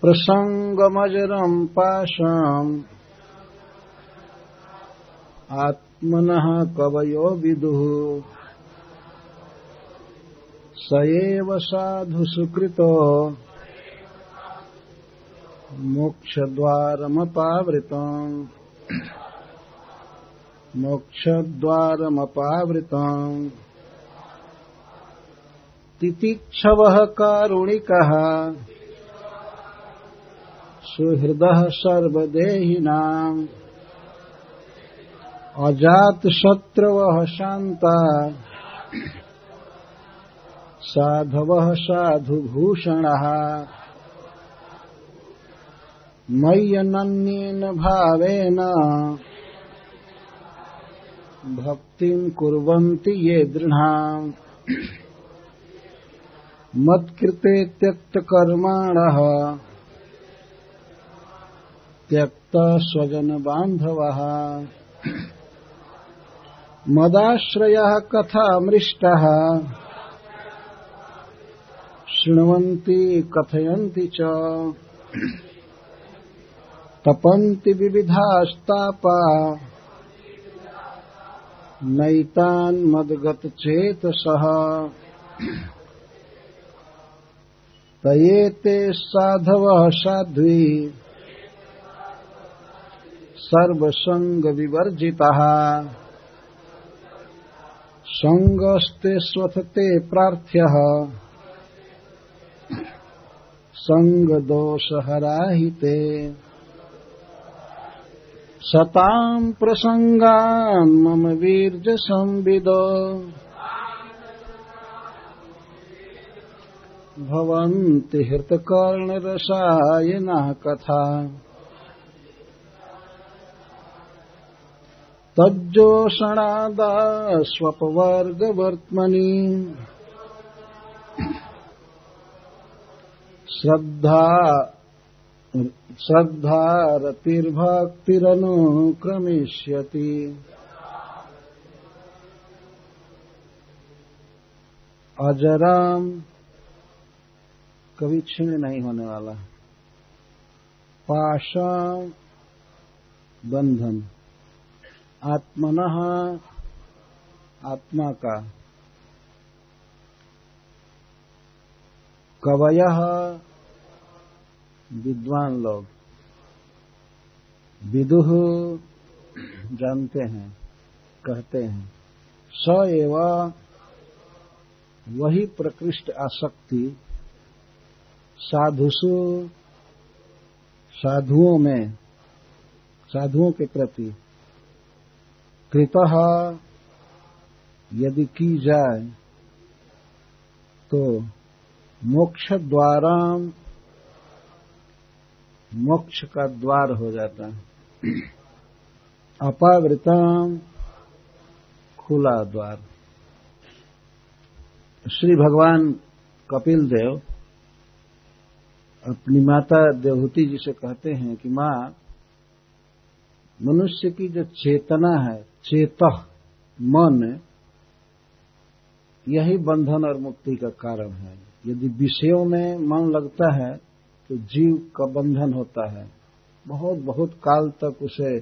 प्रसङ्गमजरम् पाशाम् आत्मनः कवयो विदुः। स एव साधु सुकृतो। मोक्षद्वारमपावृतम्। मोक्षद्वारमपावृतम्। तितिक्षवः कारुणिकः। सुहृदः सर्वदेहिनाम्। अजातशत्रवः शान्ता। साधवः साधुभूषणः। मय्यनन्येन भावेन भक्तिम् कुर्वन्ति ये दृढाम्। मत्कृते त्यक्तकर्माणः। त्यक्तस्वजनबान्धवः मदाश्रयः कथामृष्टः। शृण्वन्ति कथयन्ति च। तपन्ति विविधास्तापा। नैतान् मद्गतचेतसः। तयेते साधवः साध्वी। सर्वसङ्गविवर्जितः सङ्गस्ते स्वथते प्रार्थ्यः। सङ्गदोषहराहिते सताम् प्रसङ्गान् मम वीर्यसंविद। भवन्ति हृतकर्णरसायनः कथा तज्जोषणादास्वपवर्गवर्त्मनि। श्रद्धा श्रद्धारतिर्भक्तिरनुक्रमिष्यति। अजराम कभी क्षीण नहीं होने वाला। पाशा बंधन। आत्मन, आत्मा का। कवय, विद्वान लोग। विदुह जानते हैं, कहते हैं। स एव, वही प्रकृष्ट आसक्ति साधुसु, साधुओं में, साधुओं के प्रति कृत यदि की जाए तो मोक्ष द्वारा मोक्ष का द्वार हो जाता है। अपावृतम खुला द्वार। श्री भगवान कपिल देव अपनी माता देवहूति जी से कहते हैं कि माँ, मनुष्य की जो चेतना है चेत मन यही बंधन और मुक्ति का कारण है। यदि विषयों में मन लगता है तो जीव का बंधन होता है। बहुत बहुत काल तक उसे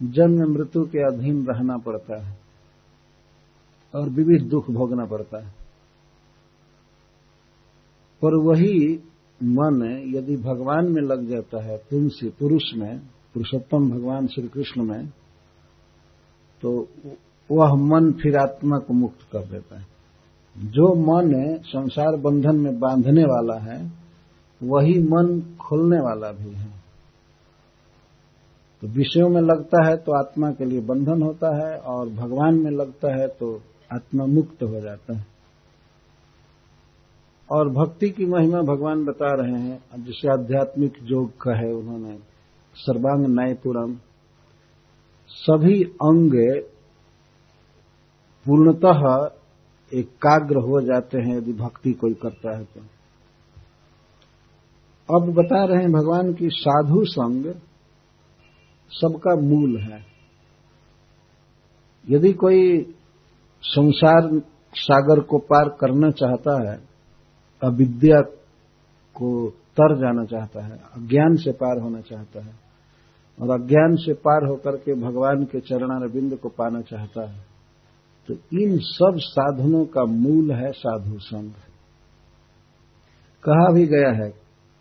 जन्म मृत्यु के अधीन रहना पड़ता है और विविध दुख भोगना पड़ता है। पर वही मन यदि भगवान में लग जाता है, तुलसी, पुरुष में, पुरुषोत्तम भगवान श्री कृष्ण में तो वह मन फिर आत्मा को मुक्त कर देता है। जो मन संसार बंधन में बांधने वाला है, वही मन खुलने वाला भी है। तो विषयों में लगता है तो आत्मा के लिए बंधन होता है और भगवान में लगता है तो आत्मा मुक्त हो जाता है। और भक्ति की महिमा भगवान बता रहे हैं, जिसे आध्यात्मिक योग कहे उन्होंने, सर्वांग न्यायपुरम सभी अंग पूर्णतः एकाग्र हो जाते हैं यदि भक्ति कोई करता है तो। अब बता रहे हैं भगवान की साधु संग सबका मूल है। यदि कोई संसार सागर को पार करना चाहता है, अविद्या को तर जाना चाहता है, अज्ञान से पार होना चाहता है और अज्ञान से पार होकर के भगवान के चरणारविंद को पाना चाहता है। तो इन सब साधनों का मूल है साधु संघ। कहा भी गया है,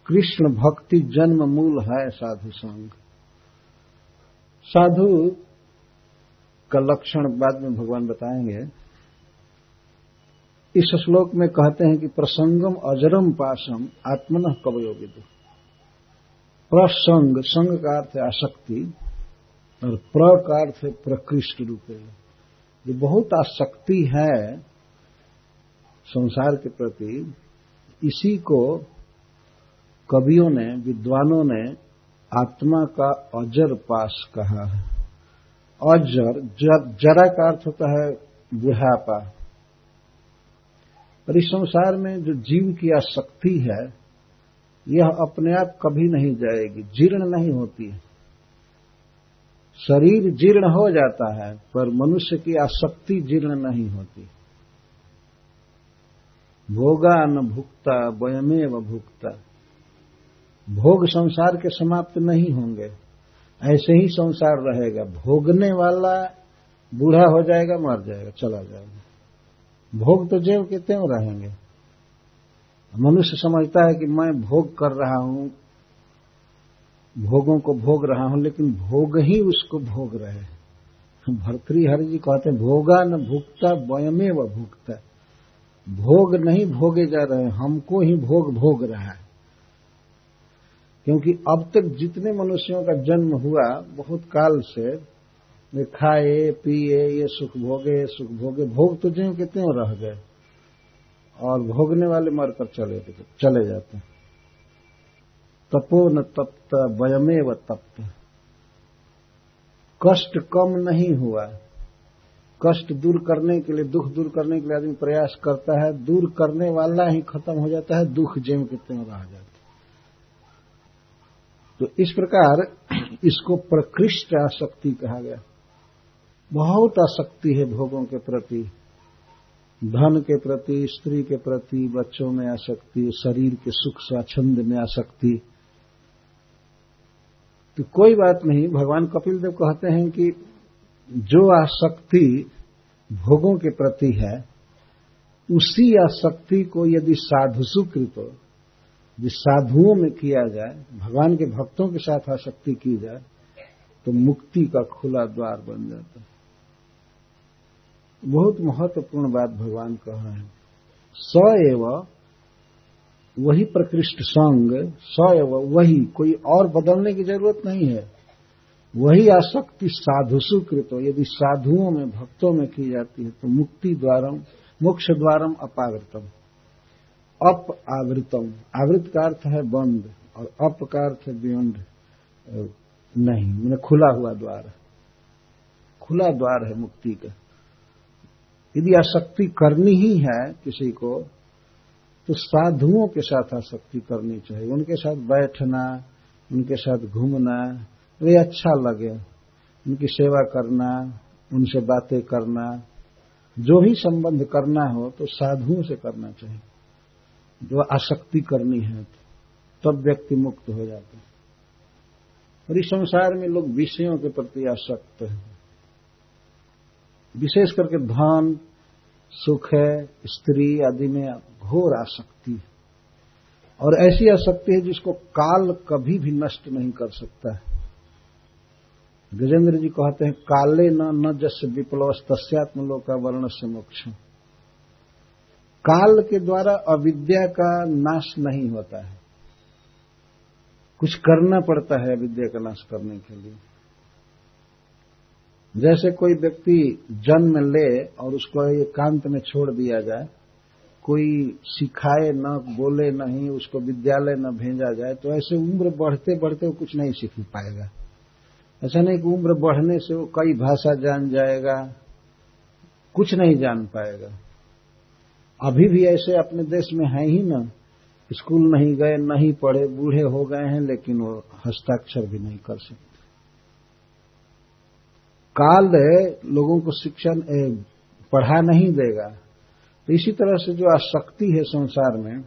कृष्ण भक्ति जन्म मूल है साधु संघ। साधु का लक्षण बाद में भगवान बताएँगे। इस श्लोक में कहते हैं कि प्रसंगम अजरम पाशम आत्मन कवयोगिद। प्रसंग, संग का अर्थ है आसक्ति और प्र का अर्थ है प्रकृष्ट रूपे जो बहुत आसक्ति है संसार के प्रति, इसी को कवियों ने, विद्वानों ने आत्मा का अजर पास कहा है। अजर, जरा का अर्थ होता है बुढ़ापा। और इस संसार में जो जीव की आसक्ति है यह अपने आप कभी नहीं जाएगी, जीर्ण नहीं होती है। शरीर जीर्ण हो जाता है, पर मनुष्य की आसक्ति जीर्ण नहीं होती। भोगा न भुगता वयमे व भुगता भोग संसार के समाप्त नहीं होंगे। ऐसे ही संसार रहेगा। भोगने वाला बूढ़ा हो जाएगा, मर जाएगा, चला जाएगा। भोग तो जेव के त्यों रहेंगे। मनुष्य समझता है कि मैं भोग कर रहा हूँ, भोगों को भोग रहा हूँ, लेकिन भोग ही उसको भोग रहे हैं। भर्तृहरि जी कहते हैं, भोगा न भुगता वयमे व भुगता भोग नहीं भोगे जा रहे हमको ही भोग भोग रहा है। क्योंकि अब तक जितने मनुष्यों का जन्म हुआ, बहुत काल से वे खाए, पिए, ये सुख भोगे सुख भोगे, भोग तो ज्यो के त्यों रह गए। और भोगने वाले मरकर चले चले जाते हैं। तपो न तप्त वयमे व तप्त। कष्ट कम नहीं हुआ। कष्ट दूर करने के लिए, दुख दूर करने के लिए आदमी प्रयास करता है। दूर करने वाला ही खत्म हो जाता है, दुख जेम के त्यों रह जाता है। तो इस प्रकार इसको प्रकृष्ट आसक्ति कहा गया। बहुत आसक्ति है भोगों के प्रति। धन के प्रति, स्त्री के प्रति बच्चों में आसक्ति, शरीर के सुख स्वाच्छंद में आसक्ति। तो कोई बात नहीं, भगवान कपिल देव कहते हैं कि जो आसक्ति भोगों के प्रति है, उसी आसक्ति को यदि साधुसुकृत जिस साधुओं में किया जाए, भगवान के भक्तों के साथ आसक्ति की जाए तो मुक्ति का खुला द्वार बन जाता है। बहुत महत्वपूर्ण बात भगवान कह रहे हैं। स एव वही प्रकृष्ट संग, स एव वही, कोई और बदलने की ज़रूरत नहीं है। वही आसक्ति साधुसु कृत यदि साधुओं में, भक्तों में की जाती है तो मुक्ति द्वारम, मोक्ष द्वारम अपावृतम। अप आवृतम। आवृत का अर्थ है बंद, और अप का अर्थ है बियॉन्ड नहीं, मैंने खुला हुआ द्वार खुला द्वार है मुक्ति का। यदि आसक्ति करनी ही है किसी को तो साधुओं के साथ आसक्ति करनी चाहिए। उनके साथ बैठना, उनके साथ घूमना वे अच्छा लगे। उनकी सेवा करना, उनसे बातें करना, जो भी संबंध करना हो तो साधुओं से करना चाहिए। जो आसक्ति करनी है, तब व्यक्ति मुक्त हो जाता है। और इस संसार में लोग विषयों के प्रति आसक्त हैं। विशेष करके धन, सुख है, स्त्री आदि में घोर आसक्ति है। और ऐसी आसक्ति है जिसको काल कभी भी नष्ट नहीं कर सकता है। गजेंद्र जी कहते हैं, काले न न जस विप्लव तस्यात्म लोक का वर्ण से मोक्ष। काल के द्वारा अविद्या का नाश नहीं होता है। कुछ करना पड़ता है अविद्या का नाश करने के लिए। जैसे कोई व्यक्ति जन्म ले और उसको एकांत में छोड़ दिया जाए, कोई सिखाए न, बोले नहीं, उसको विद्यालय न भेजा जाए तो ऐसे उम्र बढ़ते बढ़ते वो कुछ नहीं सीख पाएगा। ऐसा नहीं कि उम्र बढ़ने से वो कई भाषा जान जाएगा, कुछ नहीं जान पाएगा। अभी भी ऐसे अपने देश में है ही ना, स्कूल नहीं गए, नहीं पढ़े, बूढ़े हो गए हैं, लेकिन वो हस्ताक्षर भी नहीं कर सकते। काल लोगों को शिक्षण पढ़ा नहीं देगा। तो इसी तरह से जो आसक्ति है संसार में,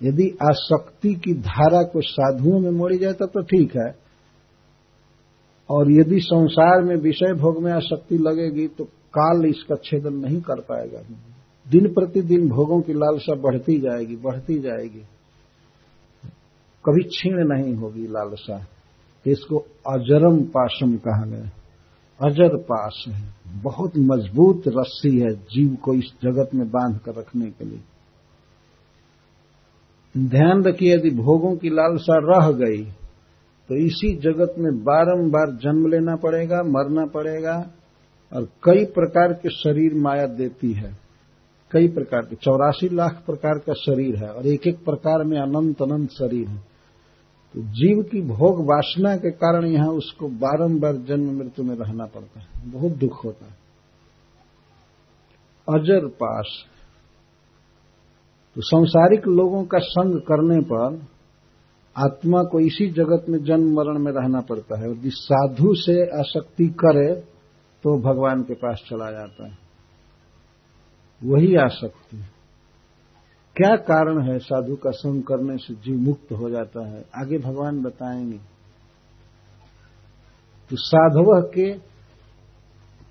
यदि आसक्ति की धारा को साधुओं में मोड़ी जाए, तब तो ठीक है। और यदि संसार में विषय भोग में आसक्ति लगेगी तो काल इसका छेदन नहीं कर पाएगा। दिन प्रतिदिन भोगों की लालसा बढ़ती जाएगी बढ़ती जाएगी। कभी क्षीण नहीं होगी लालसा। इसको अजरम पाशम कहा गया। अजर पास है। बहुत मज़बूत रस्सी है जीव को इस जगत में बाँध कर रखने के लिए। ध्यान रखिए, यदि भोगों की लालसा रह गई तो इसी जगत में बारंबार जन्म लेना पड़ेगा, मरना पड़ेगा, और कई प्रकार के शरीर माया देती है। कई प्रकार के, चौरासी लाख प्रकार का शरीर है, और एक एक प्रकार में अनंत अनंत शरीर है। तो जीव की भोग वासना के कारण यहाँ उसको बारंबार जन्म मृत्यु में रहना पड़ता है। बहुत दुख होता है। अजर पास। तो सांसारिक लोगों का संग करने पर आत्मा को इसी जगत में जन्म मरण में रहना पड़ता है। यदि साधु से आसक्ति करे तो भगवान के पास चला जाता है। वही आसक्ति। क्या कारण है साधु का संग करने से जीव मुक्त हो जाता है? आगे भगवान बताएँगे। तो साधव के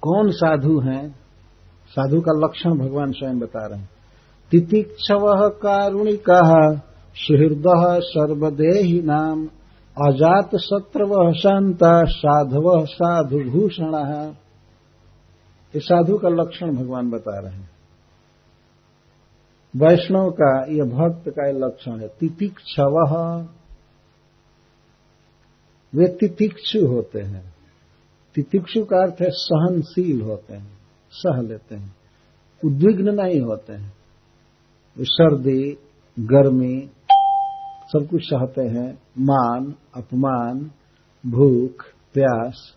कौन साधु हैं? साधु का लक्षण भगवान स्वयं बता रहे हैं। तितिक्षव कारुणिका सुहृद सर्वदेही नाम। अजात शत्रव शांत साधव साधु भूषण। ये साधु का लक्षण भगवान बता रहे हैं। वैष्णव का यह भक्त का यह लक्षण है, तितिक्षव। वे तितिक्षु होते हैं। तितिक्षु का अर्थ है सहनशील होते हैं, सह लेते हैं, उद्विग्न नहीं होते हैं। सर्दी, गर्मी, सब कुछ सहते हैं, मान, अपमान, भूख, प्यास।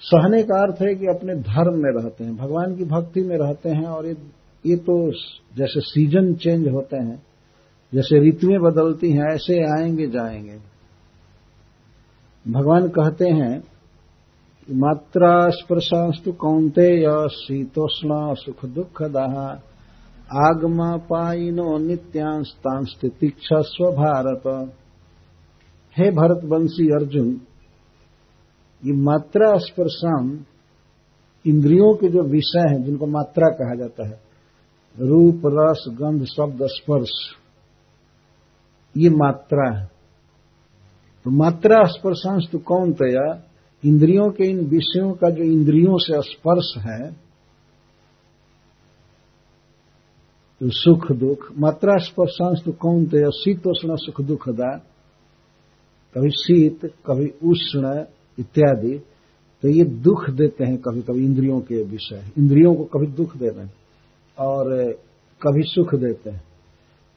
सहने का अर्थ है कि अपने धर्म में रहते हैं, भगवान की भक्ति में रहते हैं और ये ये तो जैसे सीज़न चेंज होते हैं, जैसे ऋतुएँ बदलती हैं, ऐसे आएँगे, जाएँगे। भगवान कहते हैं, मात्रा स्पर्शास्तु कौंते शीतोष्ण सुख दुख दाह आगमा पाइनो नित्यांस्तांश तीक्षा स्व भारत हे भरत वंशी अर्जुन, ये मात्रा स्पर्शाम इंद्रियों के जो विषय हैं, जिनको मात्रा कहा जाता है रूप, रस, गंध, शब्द, स्पर्श। ये मात्रा है। तो मात्रा स्पर्शांश तो कौन तया इंद्रियों के इन विषयों का जो इंद्रियों से स्पर्श है तो सुख, दुख। मात्रा स्पर्शांश तो कौन तया शीतोष्ण सुख दुखदा कभी शीत, कभी उष्ण इत्यादि। तो ये दुख देते हैं कभी कभी इंद्रियों के विषय। इंद्रियों को कभी दुख दे रहे हैं। और कभी सुख देते हैं।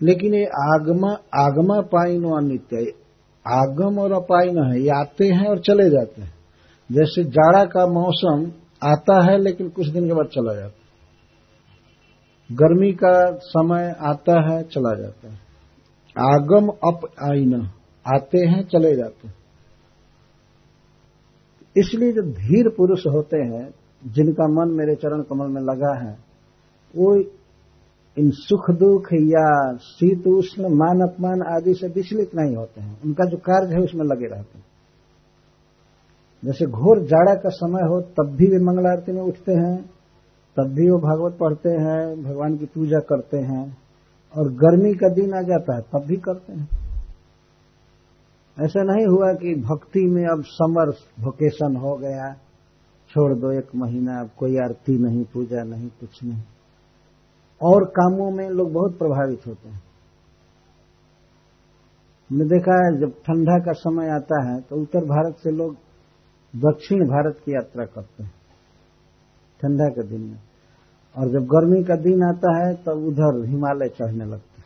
लेकिन ये आगमा आगमा पाइनो अनित्य आगम और अपाइन है। ये आते हैं और चले जाते हैं। जैसे जाड़ा का मौसम आता है, लेकिन कुछ दिन के बाद चला जाता है। गर्मी का समय आता है, चला जाता है। आगम अप आइन आते हैं, चले जाते हैं। इसलिए जो धीर पुरुष होते हैं, जिनका मन मेरे चरण कमल में लगा है वो इन सुख दुख या शीत उष्ण, मान अपमान आदि से विचलित नहीं होते हैं। उनका जो कार्य है उसमें लगे रहते हैं। जैसे घोर जाड़ा का समय हो, तब भी वे मंगल आरती में उठते हैं, तब भी वो भागवत पढ़ते हैं, भगवान की पूजा करते हैं, और गर्मी का दिन आ जाता है, तब भी करते हैं। ऐसा नहीं हुआ कि भक्ति में अब समर वोकेशन हो गया, छोड़ दो एक महीना, अब कोई आरती नहीं, पूजा नहीं, कुछ नहीं। और कामों में लोग बहुत प्रभावित होते हैं। हमने देखा है, जब ठंडा का समय आता है तो उत्तर भारत से लोग दक्षिण भारत की यात्रा करते हैं, ठंडा के दिन में। और जब गर्मी का दिन आता है, तब उधर हिमालय चढ़ने लगते हैं।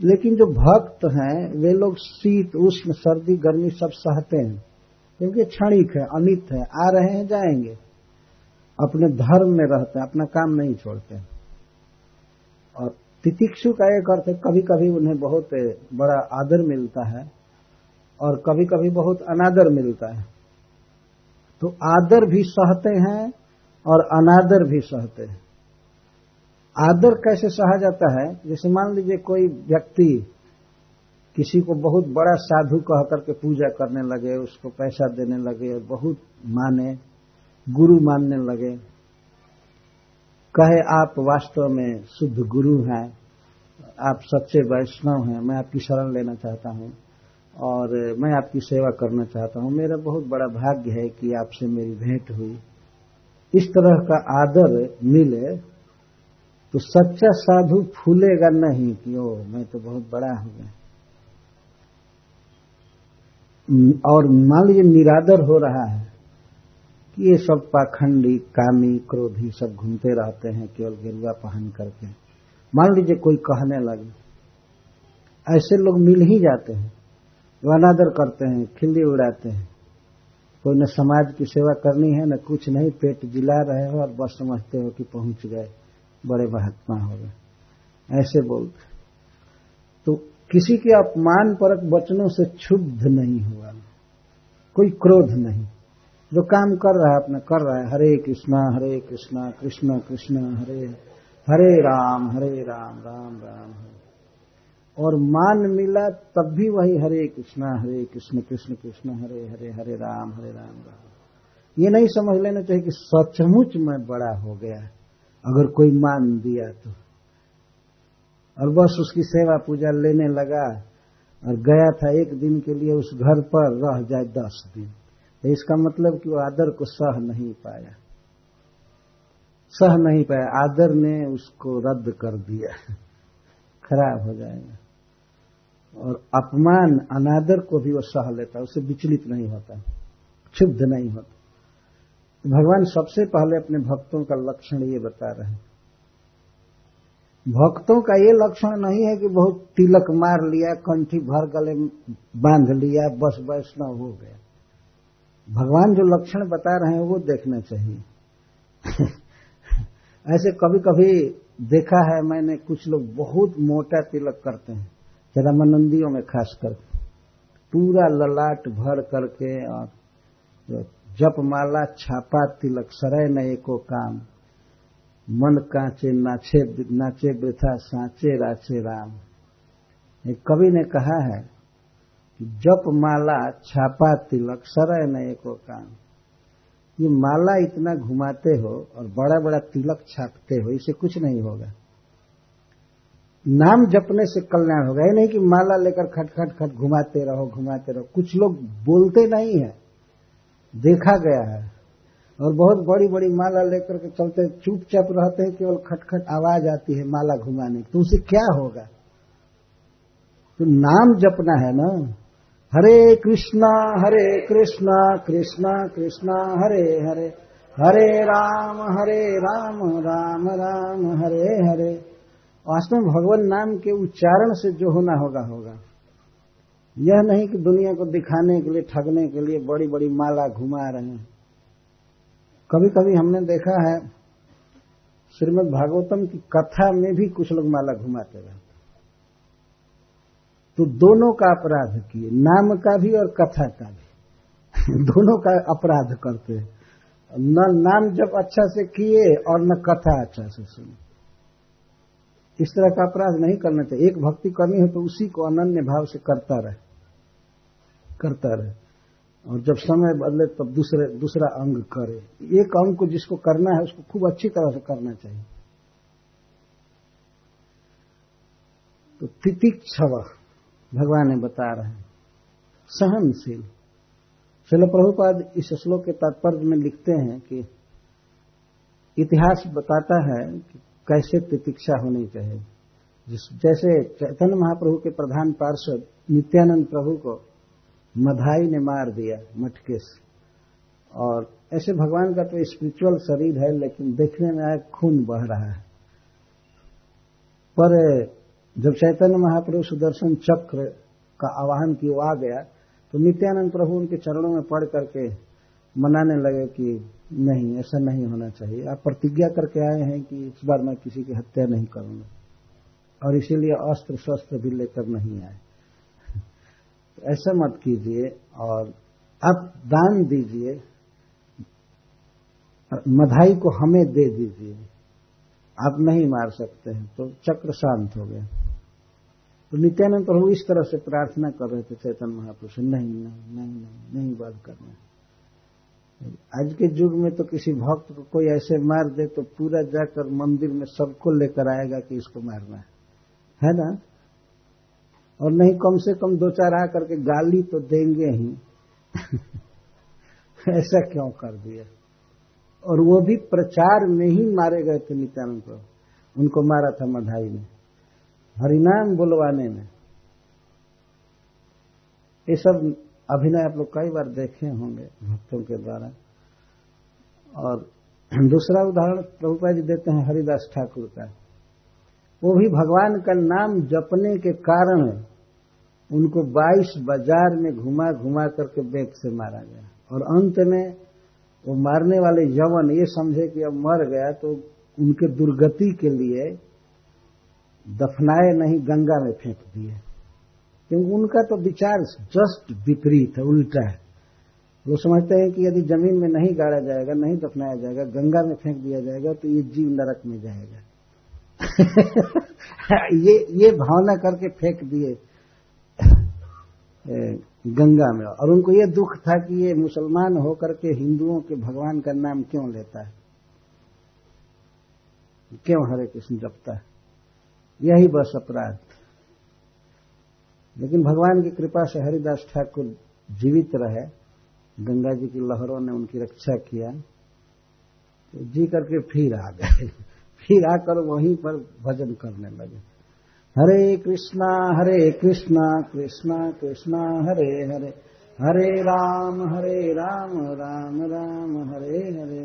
लेकिन जो भक्त हैं, वे लोग शीत, उष्ण, सर्दी, गर्मी सब सहते हैं, क्योंकि क्षणिक है, अनित है, आ रहे हैं, जाएँगे। अपने धर्म में रहते हैं, अपना काम नहीं छोड़ते हैं। और तितिक्षु का एक अर्थ है कभी कभी उन्हें बहुत बड़ा आदर मिलता है और कभी कभी बहुत अनादर मिलता है। तो आदर भी सहते हैं और अनादर भी सहते हैं। आदर कैसे सहा जाता है? जैसे मान लीजिए कोई व्यक्ति किसी को बहुत बड़ा साधु कह करके पूजा करने लगे, उसको पैसा देने लगे और बहुत माने गुरु मानने लगे। कहे, आप वास्तव में शुद्ध गुरु हैं। आप सच्चे वैष्णव हैं। मैं आपकी शरण लेना चाहता हूँ और मैं आपकी सेवा करना चाहता हूँ। मेरा बहुत बड़ा भाग्य है कि आपसे मेरी भेंट हुई। इस तरह का आदर मिले तो सच्चा साधु फूलेगा नहीं कि ओ मैं तो बहुत बड़ा हो गया और मान लीजिए निरादर हो रहा है। ये सब पाखंडी, कामी, क्रोधी सब घूमते रहते हैं, केवल गिरुआ पहन करके। मान लीजिए कोई कहने लगे, ऐसे लोग मिल ही जाते हैं, जो अनादर करते हैं, खिल्ली उड़ाते हैं। कोई न समाज की सेवा करनी है, न कुछ नहीं, पेट जिला रहे हो और बस समझते हो कि पहुँच गए, बड़े महात्मा हो गए। ऐसे बोलते तो किसी के अपमान परक वचनों से क्षुब्ध नहीं हुआ। कोई क्रोध नहीं। जो काम कर रहा है, अपना कर रहा है। हरे कृष्णा हरे कृष्णा, कृष्ण कृष्ण, हरे हरे राम हरे राम राम राम, हरे। और मान मिला तब भी वही हरे कृष्णा, हरे कृष्ण कृष्ण कृष्ण, हरे हरे हरे राम हरे राम राम। ये नहीं समझ लेना चाहिए कि सचमुच मैं बड़ा हो गया। अगर कोई मान दिया तो। और बस उसकी सेवा पूजा लेने लगा और गया था एक दिन के लिए, उस घर पर रह जाए दस दिन। तो इसका मतलब कि वो आदर को सह नहीं पाया। सह नहीं पाया, आदर ने उसको रद्द कर दिया। खराब हो जाएगा। और अपमान, अनादर को भी वो सह लेता उसे विचलित नहीं होता, क्षुब्ध नहीं होता। भगवान सबसे पहले अपने भक्तों का लक्षण ये बता रहे हैं। भक्तों का ये लक्षण नहीं है कि बहुत तिलक मार लिया, कंठी भर गले बाँध लिया, बस वैष्णव हो गया। भगवान जो लक्षण बता रहे हैं वो देखना चाहिए। ऐसे कभी कभी देखा है मैंने, कुछ लोग बहुत मोटा तिलक करते हैं रामानंदियों में खास पूरा ललाट भर करके, और जप माला छापा तिलक, सरय नए को काम, मन कांचे, नाचे नाचे वृथा सांचे, राचे, राम। एक कवि ने कहा है जप माला छापा तिलक सरय नए को काम। ये माला इतना घुमाते हो और बड़ा बड़ा तिलक छापते हो, इसे कुछ नहीं होगा। नाम जपने से कल्याण होगा। ये नहीं कि माला लेकर खट खट खट घुमाते रहो घुमाते रहो। कुछ लोग बोलते नहीं है। देखा गया है। और बहुत बड़ी बड़ी माला लेकर के चलते चुपचाप रहते हैं, केवल खटखट आवाज़ आती है माला घुमाने की। तो उसे क्या होगा? तो नाम जपना है ना? हरे कृष्णा हरे कृष्णा कृष्णा कृष्णा, हरे हरे। हरे राम हरे राम राम राम, हरे हरे। वास्तव में भगवान नाम के उच्चारण से जो होना होगा होगा। यह नहीं कि दुनिया को दिखाने के लिए, ठगने के लिए बड़ी बड़ी माला घुमा रहे हैं। कभी कभी हमने देखा है, श्रीमद भागवतम की कथा में भी कुछ लोग माला घुमाते रहते तो दोनों का अपराध किए। नाम का भी और कथा का भी। दोनों का अपराध करते न नाम जब अच्छा से किए और न कथा अच्छा से सुने। इस तरह का अपराध नहीं करना चाहिए। एक भक्ति करनी है तो उसी को अनन्य भाव से करता रहे। करता रहे। और जब समय बदले तब दूसरे, दूसरा अंग करे। एक अंग को जिसको करना है उसको खूब अच्छी तरह से करना चाहिए। तो तितिक्षव। भगवान ने बता रहे हैं। सहनशील। चलो प्रभुपाद इस श्लोक के तात्पर्य में लिखते हैं कि इतिहास बताता है कि कैसे प्रतीक्षा होनी चाहिए। जिस, जैसे चैतन्य महाप्रभु के प्रधान पार्षद नित्यानंद प्रभु को मधाई ने मार दिया मटके से। और ऐसे भगवान का तो स्पिरिचुअल शरीर है, लेकिन देखने में आए खून बह रहा है। पर जब चैतन्य महाप्रभु सुदर्शन चक्र का आवाहन की आ गया तो नित्यानंद प्रभु उनके चरणों में पढ़ करके मनाने लगे कि नहीं, ऐसा नहीं होना चाहिए। आप प्रतिज्ञा करके आए हैं कि इस बार मैं किसी की हत्या नहीं करूँगा। और इसीलिए अस्त्र शस्त्र भी लेकर नहीं आए। ऐसा मत कीजिए और आप दान दीजिए, मधाई को हमें दे दीजिए। आप नहीं मार सकते हैं तो चक्र शांत हो गया। तो नित्यानंद प्रभु इस तरह से प्रार्थना कर रहे थे, चैतन्य महापुरुष, नहीं नहीं नहीं नहीं नहीं बात करना आज के युग में तो किसी भक्त को कोई ऐसे मार दे तो पूरा जाकर मंदिर में सबको लेकर आएगा कि इसको मारना है। है ना? और नहीं, कम से कम दो चार आ करके गाली तो देंगे ही। ऐसा क्यों कर दिया? और वो भी प्रचार में ही मारे गए थे नित्यानंद प्रभु। उनको मारा था मधाई में हरिनाम बुलवाने में। ये सब अभिनय आप लोग कई बार देखे होंगे भक्तों के द्वारा। और दूसरा उदाहरण प्रभुपा जी देते हैं हरिदास ठाकुर का। वो भी भगवान का नाम जपने के कारण उनको 22 बाज़ार में घुमा घुमा करके बेग से मारा गया। और अंत में वो मारने वाले यवन ये समझे कि अब मर गया तो उनके दुर्गति के लिए दफनाए नहीं, गंगा में फेंक दिए। क्योंकि उनका तो विचार जस्ट विपरीत है, उल्टा है। वो समझते हैं कि यदि ज़मीन में नहीं गाड़ा जाएगा, नहीं दफनाया जाएगा, गंगा में फेंक दिया जाएगा तो ये जीव नरक में जाएगा। ये ये भावना करके फेंक दिए गंगा में। और उनको ये दुख था कि ये मुसलमान होकर के हिंदुओं के भगवान का नाम क्यों लेता है? क्यों हरे कृष्ण जपता है? यही बस अपराध लेकिन भगवान की कृपा से हरिदास ठाकुर जीवित रहे, गंगा जी की लहरों ने उनकी रक्षा किया तो जी करके फिर आ गए। फिर आकर वहीं पर भजन करने लगे। हरे कृष्णा हरे कृष्णा कृष्णा कृष्णा, हरे हरे हरे राम हरे राम राम राम, हरे हरे।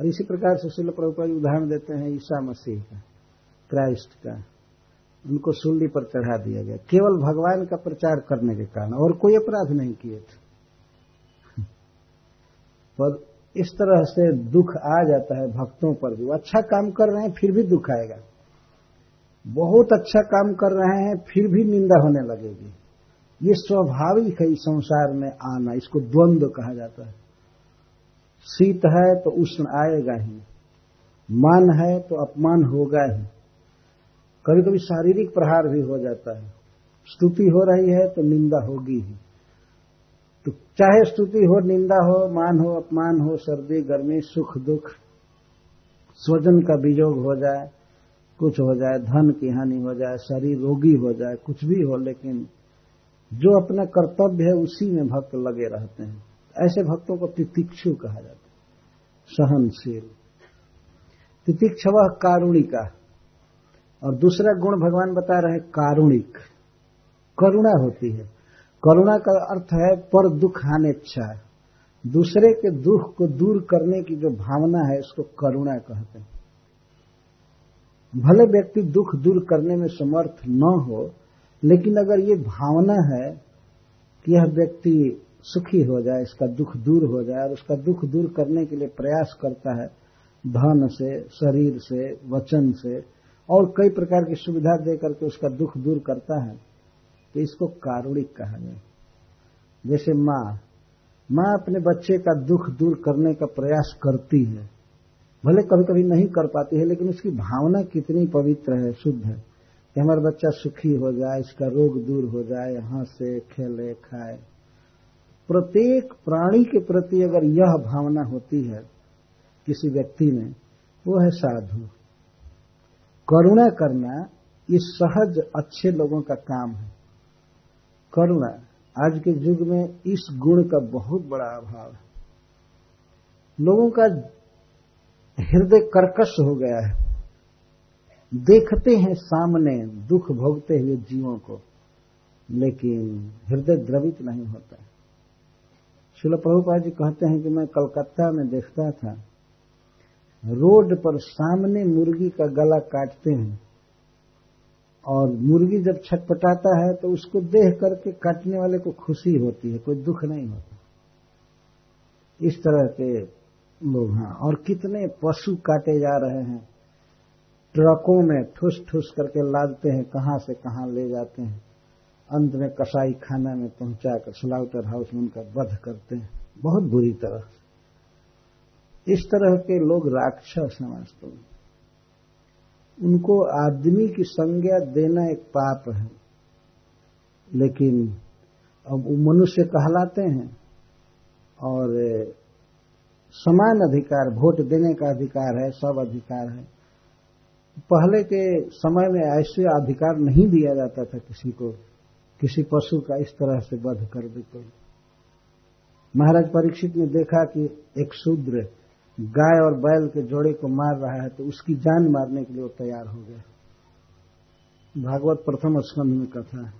और इसी प्रकार से शिल प्रभुपा उदाहरण देते हैं ईसा मसीह का। क्राइस्ट का, उनको सूली पर चढ़ा दिया गया। केवल भगवान का प्रचार करने के कारण, और कोई अपराध नहीं किए थे। पर इस तरह से दुख आ जाता है भक्तों पर भी। अच्छा काम कर रहे हैं, फिर भी दुख आएगा। बहुत अच्छा काम कर रहे हैं, फिर भी निंदा होने लगेगी। ये स्वाभाविक है इस संसार में आना, इसको द्वंद्व कहा जाता है। शीत है तो उष्ण आएगा ही, मान है तो अपमान होगा ही। कभी कभी शारीरिक प्रहार भी हो जाता है। स्तुति हो रही है तो निंदा होगी ही। तो चाहे स्तुति हो, निंदा हो, मान हो, अपमान हो, सर्दी, गर्मी, सुख, दुख, स्वजन का वियोग हो जाए, कुछ हो जाए, धन की हानि हो जाए, शरीर रोगी हो जाए, कुछ भी हो, लेकिन जो अपना कर्तव्य है उसी में भक्त लगे रहते हैं। ऐसे भक्तों को तितिक्षु कहा जाता है। सहनशील। तितिक्ष वह कारुणिका। और दूसरा गुण भगवान बता रहे हैं, कारुणिक। करुणा होती है। करुणा का अर्थ है, पर दुख हानि इच्छा दूसरे के दुख को दूर करने की जो भावना है, उसको करुणा कहते हैं। भले व्यक्ति दुख दूर करने में समर्थ न हो, लेकिन अगर ये भावना है कि यह व्यक्ति सुखी हो जाए, इसका दुख दूर हो जाए, और उसका दुख दूर करने के लिए प्रयास करता है, धन से, शरीर से, वचन से और कई प्रकार की सुविधा दे करके उसका दुख दूर करता है तो इसको कारुणिक कहा गया जैसे माँ माँ अपने बच्चे का दुख दूर करने का प्रयास करती है। भले कभी कभी नहीं कर पाती है, लेकिन उसकी भावना कितनी पवित्र है, शुद्ध है। कि हमारा बच्चा सुखी हो जाए, इसका रोग दूर हो जाए हंसे खेले, खाए। प्रत्येक प्राणी के प्रति अगर यह भावना होती है किसी व्यक्ति में, वो है साधु। करुणा करना ये सहज, अच्छे लोगों का काम है। करुणा, आज के युग में इस गुण का बहुत बड़ा अभाव है। लोगों का हृदय कर्कश हो गया है। देखते हैं सामने, दुख भोगते हुए जीवों को, लेकिन हृदय द्रवित नहीं होता। शिल प्रभुपा जी कहते हैं कि मैं कलकत्ता में देखता था। रोड पर सामने मुर्गी का गला काटते हैं। और मुर्गी जब छटपटाता है तो उसको देख करके काटने वाले को खुशी होती है, कोई दुख नहीं होता। इस तरह के लोग हैं। और कितने पशु काटे जा रहे हैं। ट्रकों में ठुस ठुस करके लादते हैं, कहाँ से कहाँ ले जाते हैं। अंत में कसाई खाना में पहुंचाकर स्लाउटर हाउस में उनका वध करते हैं। बहुत बुरी तरह। इस तरह के लोग राक्षस हैं वास्तव में। उनको आदमी की संज्ञा देना एक पाप है। लेकिन अब वो मनुष्य कहलाते हैं और समान अधिकार, वोट देने का अधिकार है, सब अधिकार है। पहले के समय में ऐसे अधिकार नहीं दिया जाता था किसी को, किसी पशु का इस तरह से वध कर दे कोई महाराज परीक्षित ने देखा कि एक शूद्र गाय और बैल के जोड़े को मार रहा है तो उसकी जान मारने के लिए वो तैयार हो गया। भागवत प्रथम स्कंध में कथा है।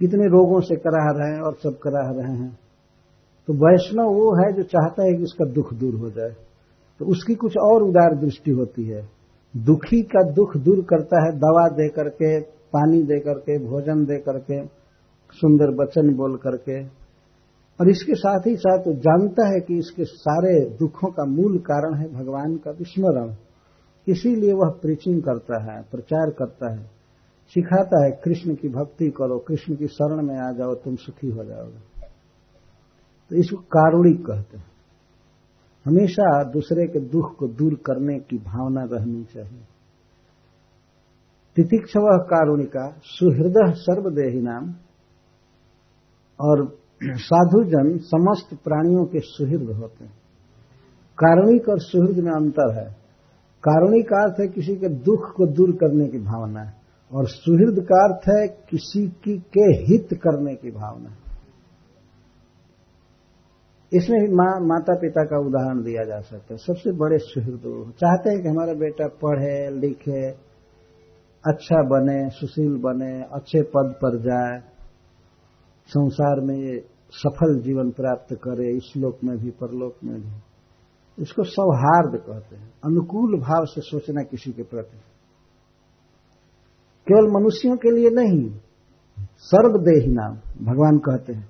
कितने रोगों से करा रहे हैं और सब करा रहे हैं। तो वैष्णव वो है जो चाहता है कि उसका दुख दूर हो जाए। तो उसकी कुछ और उदार दृष्टि होती है। दुखी का दुख दूर करता है, दवा दे करके, पानी दे करके, भोजन दे करके, सुंदर वचन बोल करके। और इसके साथ ही साथ जानता है कि इसके सारे दुखों का मूल कारण है भगवान का विस्मरण। इसीलिए वह प्रीचिंग करता है, प्रचार करता है। सिखाता है, कृष्ण की भक्ति करो, कृष्ण की शरण में आ जाओ, तुम सुखी हो जाओगे। तो इसको कारुणिक कहते हैं। हमेशा दूसरे के दुख को दूर करने की भावना रहनी चाहिए। तितिक्षव कारुणिका सुहृदय सर्वदेही नाम और साधुजन समस्त प्राणियों के सुहृद होते हैं। कारुणिक और सुहृद में अंतर है। कारुणिक का अर्थ है किसी के दुख को दूर करने की भावना है और सुहृद का अर्थ है किसी की के हित करने की भावना इसमें भी माँ माता पिता का उदाहरण दिया जा सकता है। सबसे बड़े सुहृद चाहते हैं कि हमारा बेटा पढ़े, लिखे अच्छा बने, सुशील बने, अच्छे पद पर जाए। संसार में सफल जीवन प्राप्त करे, इस लोक में भी, परलोक में भी। इसको सौहार्द कहते हैं। अनुकूल भाव से सोचना किसी के प्रति। केवल मनुष्यों के लिए नहीं, सर्वदेही नाम। भगवान कहते हैं,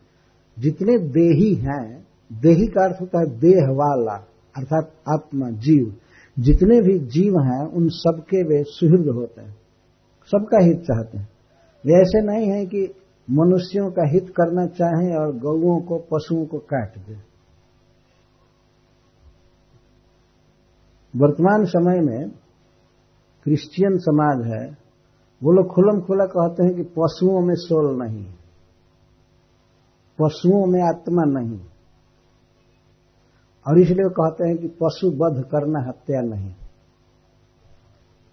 जितने देही हैं, देही का अर्थ होता है देह वाला अर्थात आत्मा, जीव। जितने भी जीव हैं, उन सबके वे सुहृद होते हैं। सबका हित चाहते हैं। वे ऐसे नहीं है कि मनुष्यों का हित करना चाहें और गौओं को, पशुओं को काट दें। वर्तमान समय में क्रिश्चियन समाज है, वो लोग खुलम खुला कहते हैं कि पशुओं में सोल नहीं पशुओं में आत्मा नहीं। और इसलिए कहते हैं कि पशु वध करना हत्या नहीं।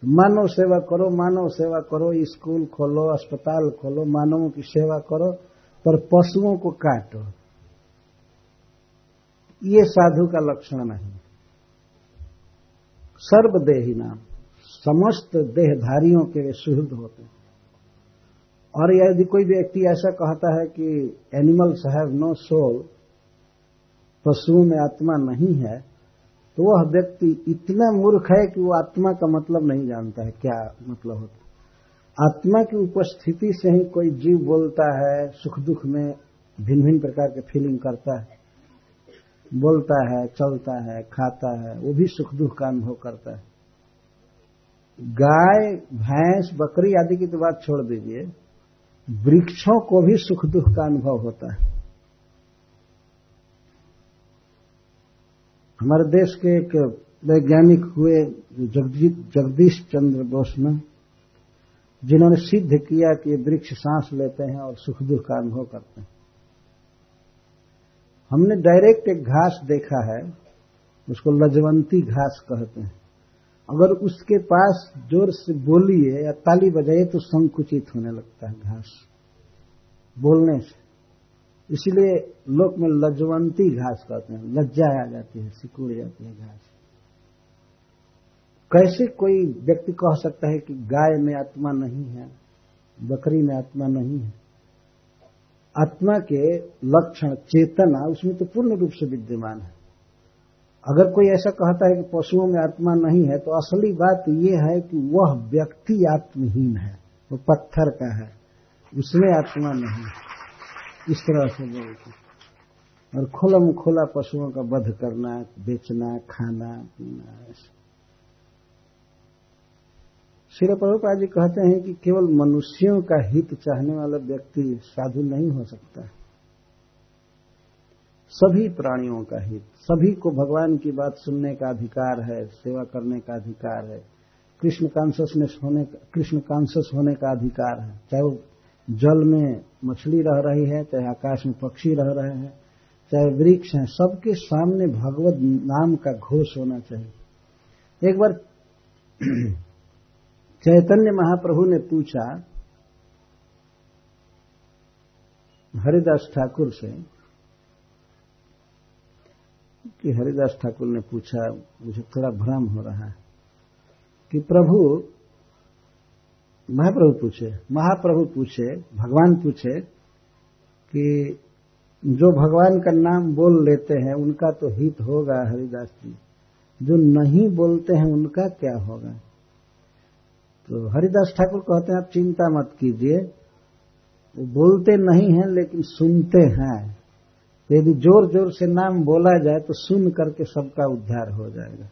मानव सेवा करो, मानव सेवा करो, स्कूल खोलो, अस्पताल खोलो, मानवों की सेवा करो, पर पशुओं को काटो। ये साधु का लक्षण नहीं। सर्वदेही नाम। समस्त देहधारियों के वे सुहृद होते हैं। और यदि कोई व्यक्ति ऐसा कहता है कि एनिमल्स हैव नो सोल पशुओं में आत्मा नहीं है तो वह व्यक्ति इतना मूर्ख है कि वो आत्मा का मतलब नहीं जानता है, क्या मतलब होता आत्मा की उपस्थिति से ही कोई जीव बोलता है, सुख दुख में भिन्न भिन्न प्रकार के फीलिंग करता है, बोलता है, चलता है, खाता है, वो भी सुख दुख का अनुभव करता है। गाय, भैंस, बकरी आदि की तो बात छोड़ दीजिए, वृक्षों को भी सुख दुख का अनुभव होता है। हमारे देश के एक वैज्ञानिक हुए जगदीश चंद्र बोस में जिन्होंने सिद्ध किया कि वृक्ष सांस लेते हैं और सुख दुख का अनुभव करते हैं। हमने डायरेक्ट एक घास देखा है, उसको लजवंती घास कहते हैं। अगर उसके पास ज़ोर से बोलिए या ताली बजाइए तो संकुचित होने लगता है घास। बोलने से। इसीलिए लोक में लजवंती घास कहते हैं। लज्जा आ जाती है, सिकुड़ जाती है घास। कैसे कोई व्यक्ति कह सकता है कि गाय में आत्मा नहीं है, बकरी में आत्मा नहीं है? आत्मा के लक्षण, चेतना, उसमें तो पूर्ण रूप से विद्यमान है। अगर कोई ऐसा कहता है कि पशुओं में आत्मा नहीं है तो असली बात यह है कि वह व्यक्ति आत्महीन है, वो पत्थर का है, उसमें आत्मा नहीं इस तरह से बोलते और खुलम खुला पशुओं का वध करना, बेचना, खाना, पीना श्री प्रभुपा जी कहते हैं कि केवल मनुष्यों का हित चाहने वाला व्यक्ति साधु नहीं हो सकता। सभी प्राणियों का हित, सभी को भगवान की बात सुनने का अधिकार है, सेवा करने का अधिकार है, कृष्ण कॉन्सियसनेस होने कृष्ण कॉन्सियस होने का अधिकार है, चाहे वो जल में मछली रह रही है, चाहे आकाश में पक्षी रह रहे हैं, चाहे वृक्ष हैं, सबके सामने भगवत नाम का घोष होना चाहिए। एक बार चैतन्य महाप्रभु ने पूछा, हरिदास ठाकुर से, कि हरिदास ठाकुर ने पूछा, मुझे थोड़ा भ्रम हो रहा है, कि प्रभु महाप्रभु पूछे महाप्रभु पूछे, भगवान पूछे कि जो भगवान का नाम बोल लेते हैं, उनका तो हित होगा हरिदास जी। जो नहीं बोलते हैं, उनका क्या होगा? तो हरिदास ठाकुर कहते हैं, आप चिंता मत कीजिए। वो बोलते नहीं हैं, लेकिन सुनते हैं। यदि ज़ोर ज़ोर से नाम बोला जाए तो सुन करके सबका उद्धार हो जाएगा।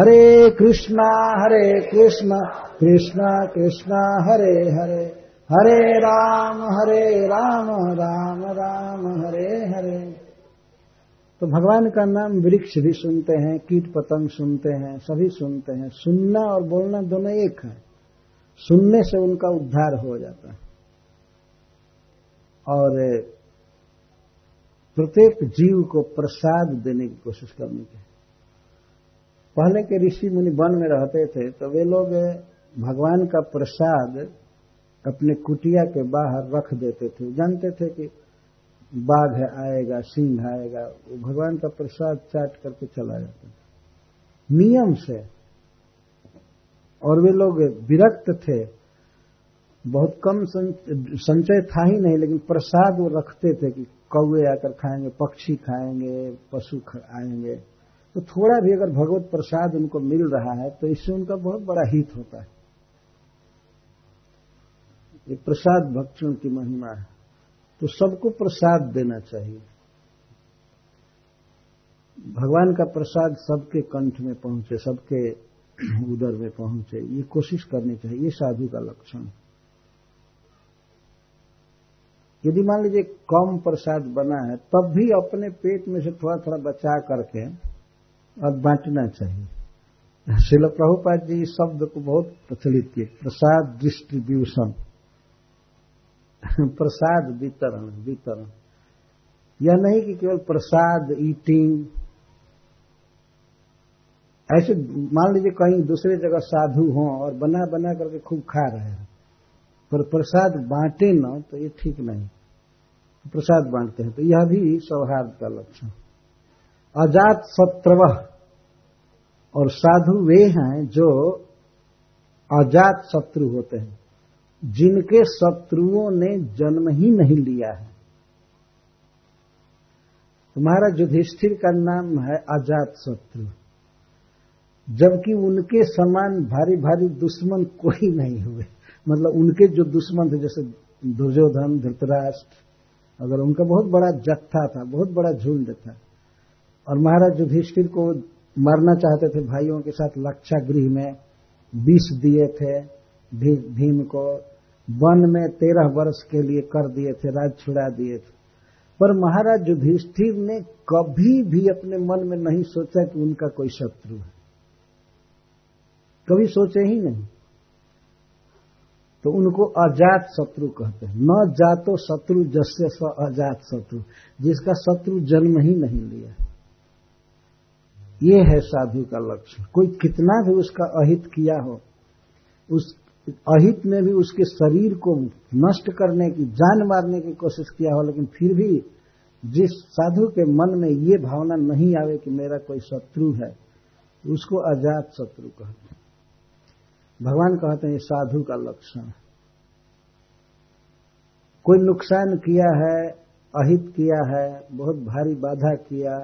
हरे कृष्णा हरे कृष्णा कृष्णा कृष्णा, हरे हरे। हरे राम हरे राम राम राम, हरे हरे। तो भगवान का नाम वृक्ष भी सुनते हैं, कीट पतंग सुनते हैं, सभी सुनते हैं। सुनना और बोलना दोनों एक है। सुनने से उनका उद्धार हो जाता है। और प्रत्येक जीव को प्रसाद देने की कोशिश करनी चाहिए। पहले के ऋषि मुनि वन में रहते थे तो वे लोग भगवान का प्रसाद अपने कुटिया के बाहर रख देते थे। जानते थे कि बाघ आएगा, सिंह आएगा, वो भगवान का प्रसाद चाट करके चला जाता था। नियम से। और वे लोग विरक्त थे। बहुत कम संचय था ही नहीं, लेकिन प्रसाद वो रखते थे कि कौए आकर खाएँगे, पक्षी खाएँगे, पशु आएँगे। तो थोड़ा भी अगर भगवत प्रसाद उनको मिल रहा है तो इससे उनका बहुत बड़ा हित होता है। ये प्रसाद भक्षण की महिमा है। तो सबको प्रसाद देना चाहिए। भगवान का प्रसाद सबके कंठ में पहुँचे, सबके उदर में पहुँचे। ये कोशिश करनी चाहिए, ये साधु का लक्षण यदि मान लीजिए कम प्रसाद बना है, तब भी अपने पेट में से थोड़ा थोड़ा बचा करके और बांटना चाहिए। शिल प्रभुपाद जी इस शब्द को बहुत प्रचलित किए। प्रसाद डिस्ट्रीब्यूशन प्रसाद वितरण वितरण। यह नहीं कि केवल प्रसाद ईटिंग ऐसे मान लीजिए कहीं दूसरे जगह साधु हों और बना बना करके खूब खा रहे हैं। पर प्रसाद बांटे न तो ये ठीक नहीं। प्रसाद बांटते हैं तो यह भी सौहार्द का लक्षण। अजात शत्रव और साधु वे हैं जो अजात शत्रु होते हैं। जिनके शत्रुओं ने जन्म ही नहीं लिया है। तुम्हारा युधिष्ठिर का नाम है अजात शत्रु। जबकि उनके समान भारी भारी दुश्मन कोई नहीं हुए। मतलब उनके जो दुश्मन थे, जैसे दुर्योधन, धृतराष्ट्र, अगर उनका बहुत बड़ा जत्था था, बहुत बड़ा झुंड था। और महाराज युधिष्ठिर को मरना चाहते थे भाइयों के साथ लक्षा गृह में विष दिए थे भी, भीम को वन में तेरह वर्ष के लिए कर दिए थे राज छुड़ा दिए थे। पर महाराज युधिष्ठिर ने कभी भी अपने मन में नहीं सोचा कि उनका कोई शत्रु है। कभी सोचे ही नहीं। तो उनको अजात शत्रु कहते हैं। न जातो शत्रु जस्य स्व अजात शत्रु जिसका शत्रु जन्म ही नहीं लिया। ये है साधु का लक्ष्य कोई कितना भी उसका अहित किया हो, उस अहित में भी उसके शरीर को नष्ट करने की, जान मारने की कोशिश किया हो, लेकिन फिर भी जिस साधु के मन में ये भावना नहीं आवे कि मेरा कोई शत्रु है, उसको अजात शत्रु कहते हैं। भगवान कहते हैं साधु का लक्षण कोई नुकसान किया है, अहित किया है, बहुत भारी बाधा किया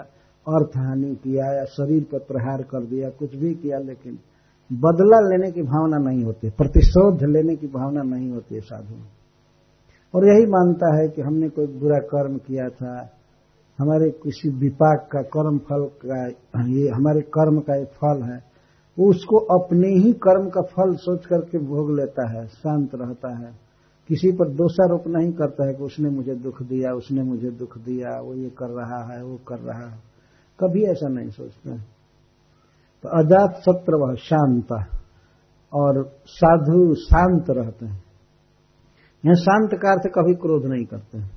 अर्थ हानि किया या शरीर पर प्रहार कर दिया, कुछ भी किया, लेकिन बदला लेने की भावना नहीं होती, प्रतिशोध लेने की भावना नहीं होती है साधु और यही मानता है कि हमने कोई बुरा कर्म किया था, हमारे किसी विपाक का कर्म फल का, ये हमारे कर्म का एक फल है, वो उसको अपने ही कर्म का फल सोच करके भोग लेता है, शांत रहता है। किसी पर दोषारोप नहीं करता है कि उसने मुझे दुख दिया, उसने मुझे दुख दिया, वो ये कर रहा है, वो कर रहा है। कभी ऐसा नहीं सोचता। तो अजात वह शांत और साधु शांत रहते हैं। यह शांत कार से कभी क्रोध नहीं करते। हैं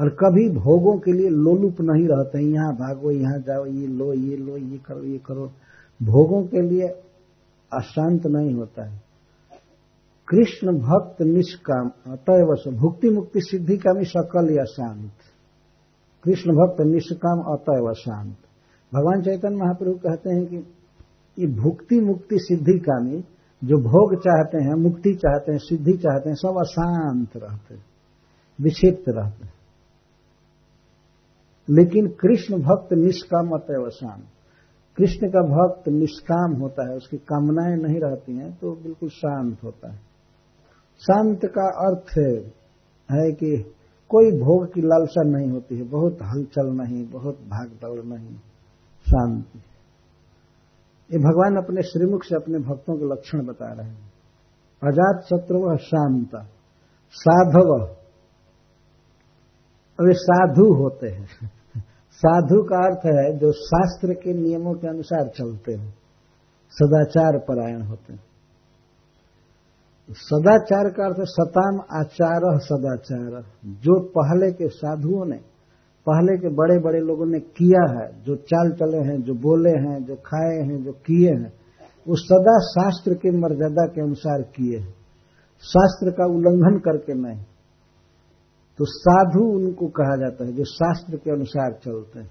और कभी भोगों के लिए लोलुप नहीं रहते हैं। यहाँ भागो, यहाँ जाओ, ये लो ये लो, ये करो ये करो। भोगों के लिए अशांत नहीं होता है। कृष्ण भक्त निष्काम अतएव भुक्ति मुक्ति सिद्धि का भी सकल या शांत। कृष्ण भक्त निष्काम अतएव शांत। भगवान चैतन्य महाप्रभु कहते हैं कि ये भुक्ति मुक्ति सिद्धि कामी जो भोग चाहते हैं, मुक्ति चाहते हैं, सिद्धि चाहते हैं, सब अशांत रहते विक्षिप्त रहते लेकिन कृष्ण भक्त निष्काम अतएव शांत। कृष्ण का भक्त निष्काम होता है, उसकी कामनाएँ नहीं रहती हैं तो बिल्कुल शांत होता है। शांत का अर्थ है कि कोई भोग की लालसा नहीं होती है। बहुत हलचल नहीं, बहुत भाग दौड़ नहीं, शांति। ये भगवान अपने श्रीमुख से अपने भक्तों के लक्षण बता रहे हैं। अजात शत्रु शांत, साधव। अब साधु होते हैं। साधु का अर्थ है जो शास्त्र के नियमों के अनुसार चलते हैं, सदाचार परायण होते हैं। सदाचार का अर्थ सताम आचार सदाचार। जो पहले के साधुओं ने, पहले के बड़े बड़े लोगों ने किया है, जो चाल चले हैं, जो बोले हैं, जो खाए हैं, जो किए हैं, वो सदा शास्त्र के मर्यादा के अनुसार किए हैं। शास्त्र का उल्लंघन करके नहीं। तो साधु उनको कहा जाता है, जो शास्त्र के अनुसार चलते हैं।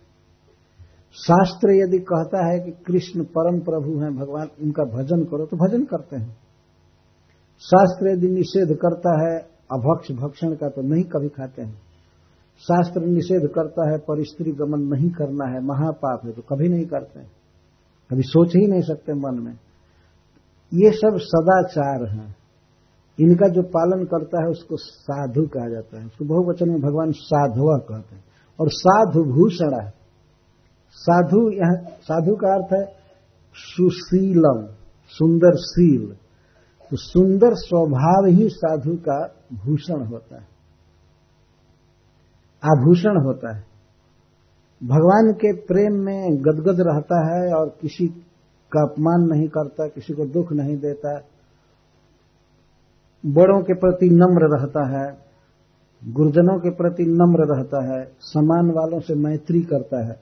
शास्त्र यदि कहता है कि कृष्ण परम प्रभु हैं, भगवान उनका भजन करो तो भजन करते हैं। शास्त्र यदि निषेध करता है, अभक्ष भक्षण का तो नहीं कभी खाते हैं। शास्त्र निषेध करता है, पर स्त्री गमन नहीं करना है, महापाप है तो कभी नहीं करते हैं। कभी सोच ही नहीं सकते मन में। ये सब सदाचार हैं। इनका जो पालन करता है, उसको साधु कहा जाता है। उसको बहुवचन में भगवान साधुआ कहते हैं। और साधु भूषण है। साधु यह, साधु का अर्थ है सुशीलम, सुंदर शील। तो सुंदर स्वभाव ही साधु का भूषण होता है। आभूषण होता है। भगवान के प्रेम में गदगद रहता है और किसी का अपमान नहीं करता, किसी को दुख नहीं देता। बड़ों के प्रति नम्र रहता है, गुरुजनों के प्रति नम्र रहता है, समान वालों से मैत्री करता है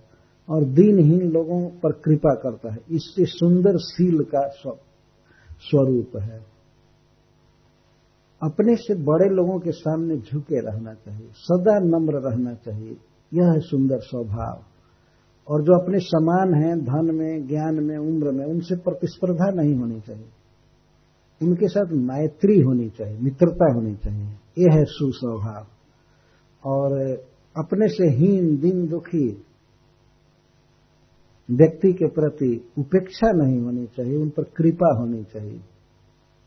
और दीनहीन लोगों पर कृपा करता है। इससे सुंदर सील का स्वरूप है। अपने से बड़े लोगों के सामने झुके रहना चाहिए, सदा नम्र रहना चाहिए, यह है सुंदर स्वभाव। और जो अपने समान हैं, धन में, ज्ञान में, उम्र में, उनसे प्रतिस्पर्धा नहीं होनी चाहिए। उनके साथ मैत्री होनी चाहिए, मित्रता होनी चाहिए, यह है सुस्वभाव। और अपने से हीन, दिन, दुखी व्यक्ति के प्रति उपेक्षा नहीं होनी चाहिए, उन पर कृपा होनी चाहिए।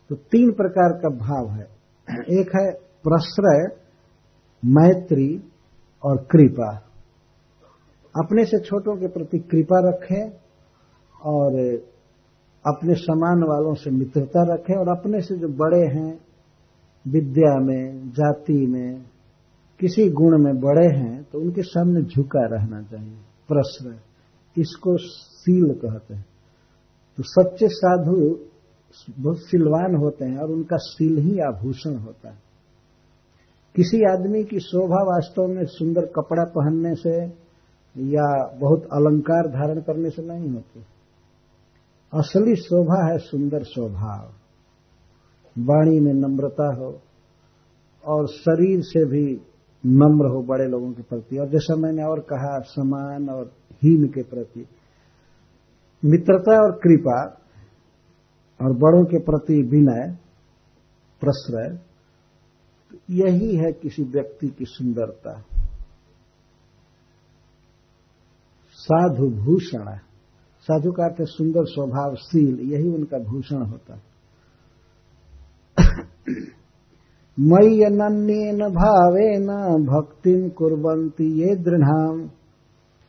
तो तीन प्रकार का भाव है। एक है प्रश्रय, मैत्री और कृपा। अपने से छोटों के प्रति कृपा रखें और अपने समान वालों से मित्रता रखें और अपने से जो बड़े हैं, विद्या में, जाति में, किसी गुण में बड़े हैं तो उनके सामने झुका रहना चाहिए। प्रश्रय, इसको सील कहते हैं। तो सच्चे साधु बहुत सिलवान होते हैं और उनका सिल ही आभूषण होता है। किसी आदमी की शोभा वास्तव में सुंदर कपड़ा पहनने से या बहुत अलंकार धारण करने से नहीं होती। असली शोभा है सुंदर स्वभाव वाणी में नम्रता हो और शरीर से भी नम्र हो बड़े लोगों के प्रति। और जैसा मैंने और कहा, समान और हीन के प्रति। मित्रता और कृपा और बड़ों के प्रति विनय, प्रश्रय तो यही है किसी व्यक्ति की सुंदरता। साधु भूषण साधु का अर्थ सुंदर स्वभावशील, यही उनका भूषण होता। मई अनन्येन भावेन भक्तिम कुर्वन्ति ये दृढ़ाम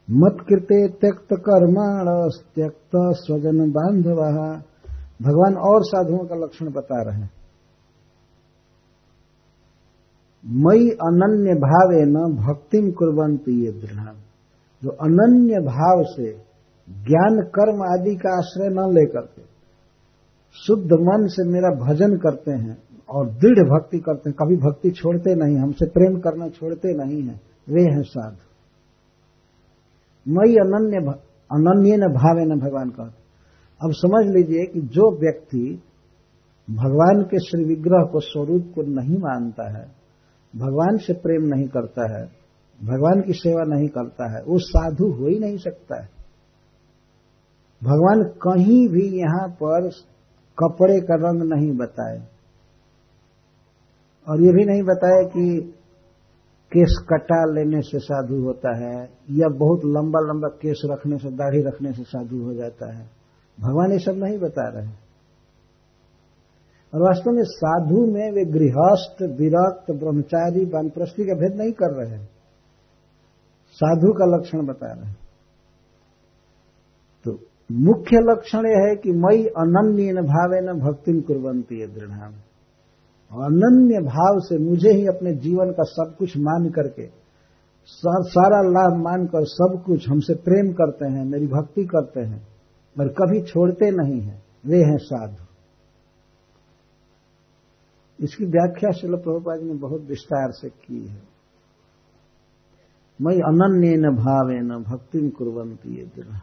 मत कृते त्यक्त कर्माण त्यक्त स्वजन बांधव भगवान और साधुओं का लक्षण बता रहे हैं। मई अनन्य भावे न भक्तिम कुर्बंती ये दृढ़ जो अनन्य भाव से ज्ञान, कर्म आदि का आश्रय न लेकर के शुद्ध मन से मेरा भजन करते हैं और दृढ़ भक्ति करते हैं, कभी भक्ति छोड़ते नहीं, हमसे प्रेम करना छोड़ते नहीं है, वे हैं साधु। मई अनन्य अनन्य न भावे न भगवान का अब समझ लीजिए कि जो व्यक्ति भगवान के श्री विग्रह को स्वरूप को नहीं मानता है, भगवान से प्रेम नहीं करता है, भगवान की सेवा नहीं करता है, वो साधु हो ही नहीं सकता है। भगवान कहीं भी यहाँ पर कपड़े का रंग नहीं बताए। और ये भी नहीं बताया कि केस कटा लेने से साधु होता है या बहुत लंबा लंबा केस रखने से, दाढ़ी रखने से साधु हो जाता है। भगवान ये सब नहीं बता रहे और वास्तव में साधु में वे गृहस्थ, विरक्त, ब्रह्मचारी, वानप्रस्थी का भेद नहीं कर रहे हैं साधु का लक्षण बता रहे हैं तो मुख्य लक्षण यह है कि मई अनन्य न भावे न भक्ति कुरंती दृढ़ अनन्य भाव से मुझे ही अपने जीवन का सब कुछ मान करके सारा लाभ मानकर सब कुछ हमसे प्रेम करते हैं, मेरी भक्ति करते हैं। पर कभी छोड़ते नहीं हैं। वे हैं साधु। इसकी व्याख्या शिल प्रभुपाद ने बहुत विस्तार से की है। मैं अनन्य न भावे न भक्ति कुरंती ये दृढ़।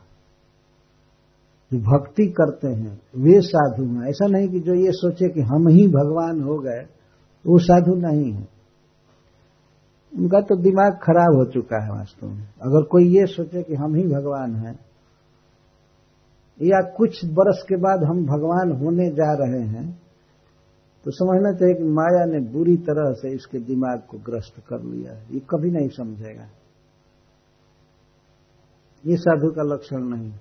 जो भक्ति करते हैं, वे साधु हैं। ऐसा नहीं कि जो ये सोचे कि हम ही भगवान हो गए, वो साधु नहीं है। उनका तो दिमाग खराब हो चुका है वास्तव में। अगर कोई ये सोचे कि हम ही भगवान हैं या कुछ बरस के बाद हम भगवान होने जा रहे हैं तो समझना चाहिए कि माया ने बुरी तरह से इसके दिमाग को ग्रस्त कर लिया ये कभी नहीं समझेगा। ये साधु का लक्षण नहीं।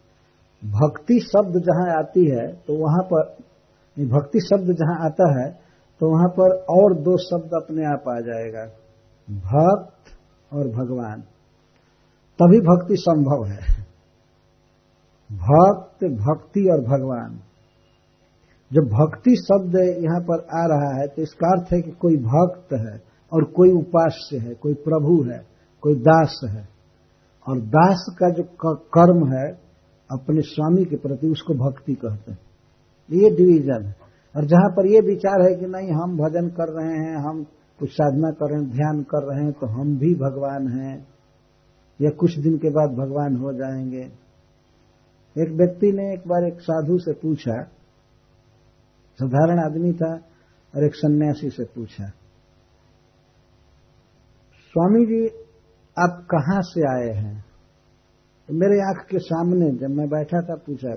भक्ति शब्द जहाँ आती है तो वहाँ पर भक्ति शब्द जहाँ आता है तो वहाँ पर और दो शब्द अपने आप आ जाएगा। भक्त और भगवान। तभी भक्ति संभव है। भक्त, भक्ति और भगवान। जब भक्ति शब्द यहाँ पर आ रहा है तो इसका अर्थ है कि कोई भक्त है और कोई उपास्य है, कोई प्रभु है, कोई दास है। और दास का जो कर्म है, अपने स्वामी के प्रति उसको भक्ति कहते हैं। ये डिवीज़न है। और जहाँ पर ये विचार है कि नहीं, हम भजन कर रहे हैं, हम कुछ साधना कर रहे हैं, ध्यान कर रहे हैं तो हम भी भगवान हैं। या कुछ दिन के बाद भगवान हो जाएँगे। एक व्यक्ति ने एक बार एक साधु से पूछा, साधारण आदमी था और एक सन्यासी से पूछा स्वामी जी आप कहाँ से आए हैं? तो मेरे आँख के सामने जब मैं बैठा था, पूछा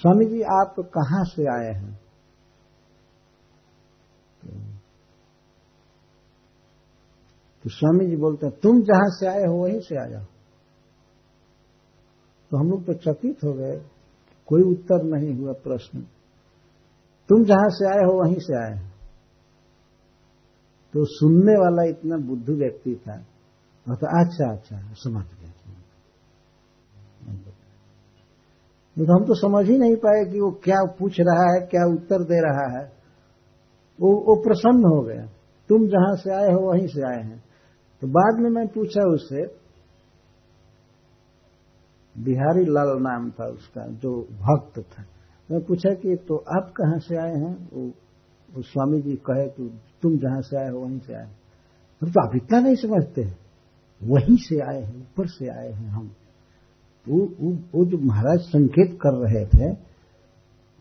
स्वामी जी आप कहाँ से आए हैं? तो स्वामी जी बोलते हैं, तुम जहाँ से आए हो, वहीं से आ जाओ तो हम लोग तो चकित हो गए। कोई उत्तर नहीं हुआ प्रश्न। तुम जहाँ से आए हो, वहीं से आए तो सुनने वाला इतना बुद्धू व्यक्ति था। तो अच्छा अच्छा समझ गया। तो हम तो समझ ही नहीं पाए कि वो क्या पूछ रहा है, क्या उत्तर दे रहा है। वो वो प्रसन्न हो गया। तुम जहाँ से आए हो, वहीं से आए हैं। तो बाद में मैं पूछा उससे बिहारी लाल नाम था उसका जो भक्त था। मैं पूछा कि तो आप कहाँ से आए हैं? वो, वो स्वामी जी कहे कि तुम जहाँ से आए हो वहीं से आए हम तो आप इतना नहीं समझते वहीं से आए हैं ऊपर से आए हैं हम। वो, वो, वो जो महाराज संकेत कर रहे थे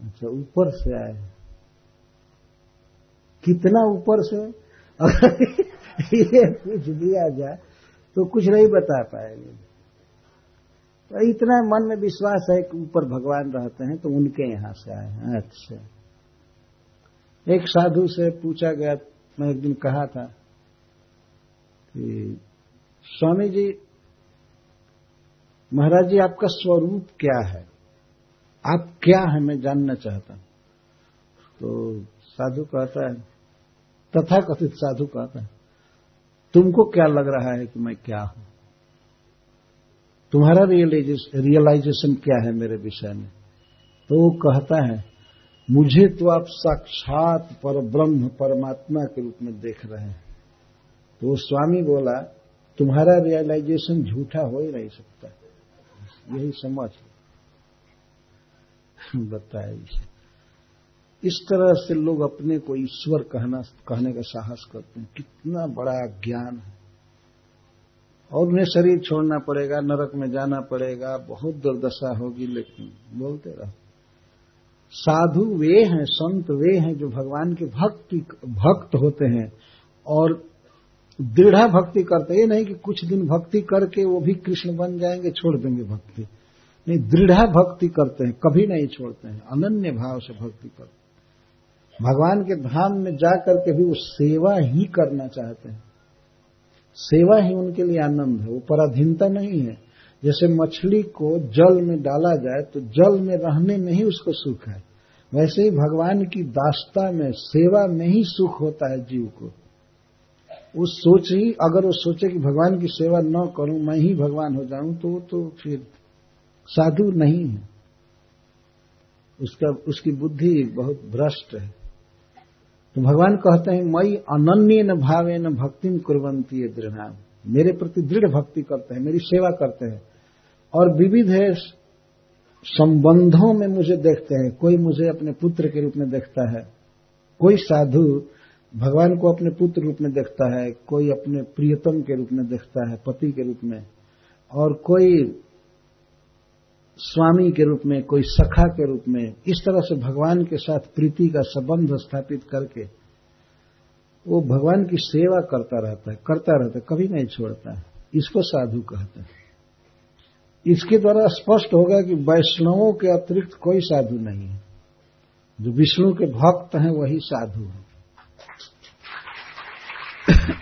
अच्छा ऊपर से आए कितना ऊपर से? अगर ये पूछ दिया जाए तो कुछ नहीं बता पाएँगे। इतना मन में विश्वास है कि ऊपर भगवान रहते हैं तो उनके यहाँ से आए हैं अच्छा एक साधु से पूछा गया, मैं एक दिन कहा था कि स्वामी जी महाराज जी, आपका स्वरूप क्या है? आप क्या है? मैं जानना चाहता हूँ। तो साधु कहता है तथा कथित साधु कहता है, तुमको क्या लग रहा है कि मैं क्या हूँ? तुम्हारा रियलाइजेशन क्या है मेरे विषय में? तो वो कहता है, मुझे तो आप साक्षात पर ब्रह्म परमात्मा के रूप में देख रहे हैं। तो स्वामी बोला, तुम्हारा रियलाइजेशन झूठा हो ही नहीं सकता। यही समझ बताया इस तरह से लोग अपने को ईश्वर कहना, कहने का साहस करते हैं। कितना बड़ा ज्ञान है। और उन्हें शरीर छोड़ना पड़ेगा, नरक में जाना पड़ेगा, बहुत दुर्दशा होगी, लेकिन बोलते रहो। साधु वे हैं, संत वे हैं जो भगवान के भक्ति, भक्त होते हैं और दृढ़ भक्ति करते ये नहीं कि कुछ दिन भक्ति करके वो भी कृष्ण बन जाएँगे, छोड़ देंगे भक्ति। नहीं, दृढ़ भक्ति करते हैं, कभी नहीं छोड़ते हैं, अनन्य भाव से भक्ति करते भगवान के धाम में जाकर के भी वो सेवा ही करना चाहते हैं। सेवा ही उनके लिए आनंद है, वो पराधीनता नहीं है। जैसे मछली को जल में डाला जाए तो जल में रहने में ही उसको सुख है। वैसे ही भगवान की दास्ता में सेवा में ही सुख होता है जीव को। वो सोच ही, अगर वो सोचे कि भगवान की सेवा न करूँ, मैं ही भगवान हो जाऊँ तो वो तो फिर साधु नहीं है। उसका, उसकी बुद्धि बहुत भ्रष्ट है। तो भगवान कहते हैं मई अनन्य न भावे न भक्ति कुरंती दृढ़। मेरे प्रति दृढ़ भक्ति करते हैं, मेरी सेवा करते हैं। और विविध है संबंधों में मुझे देखते हैं। कोई मुझे अपने पुत्र के रूप में देखता है, कोई साधु भगवान को अपने पुत्र रूप में देखता है, कोई अपने प्रियतम के रूप में देखता है, पति के रूप में। और कोई स्वामी के रूप में, कोई सखा के रूप में, इस तरह से भगवान के साथ प्रीति का संबंध स्थापित करके, वो भगवान की सेवा करता रहता है, करता रहता है, कभी नहीं छोड़ता है। इसको साधु कहते हैं। इसके द्वारा स्पष्ट होगा कि वैष्णवों के अतिरिक्त कोई साधु नहीं है। जो विष्णु के भक्त हैं, वही साधु हैं।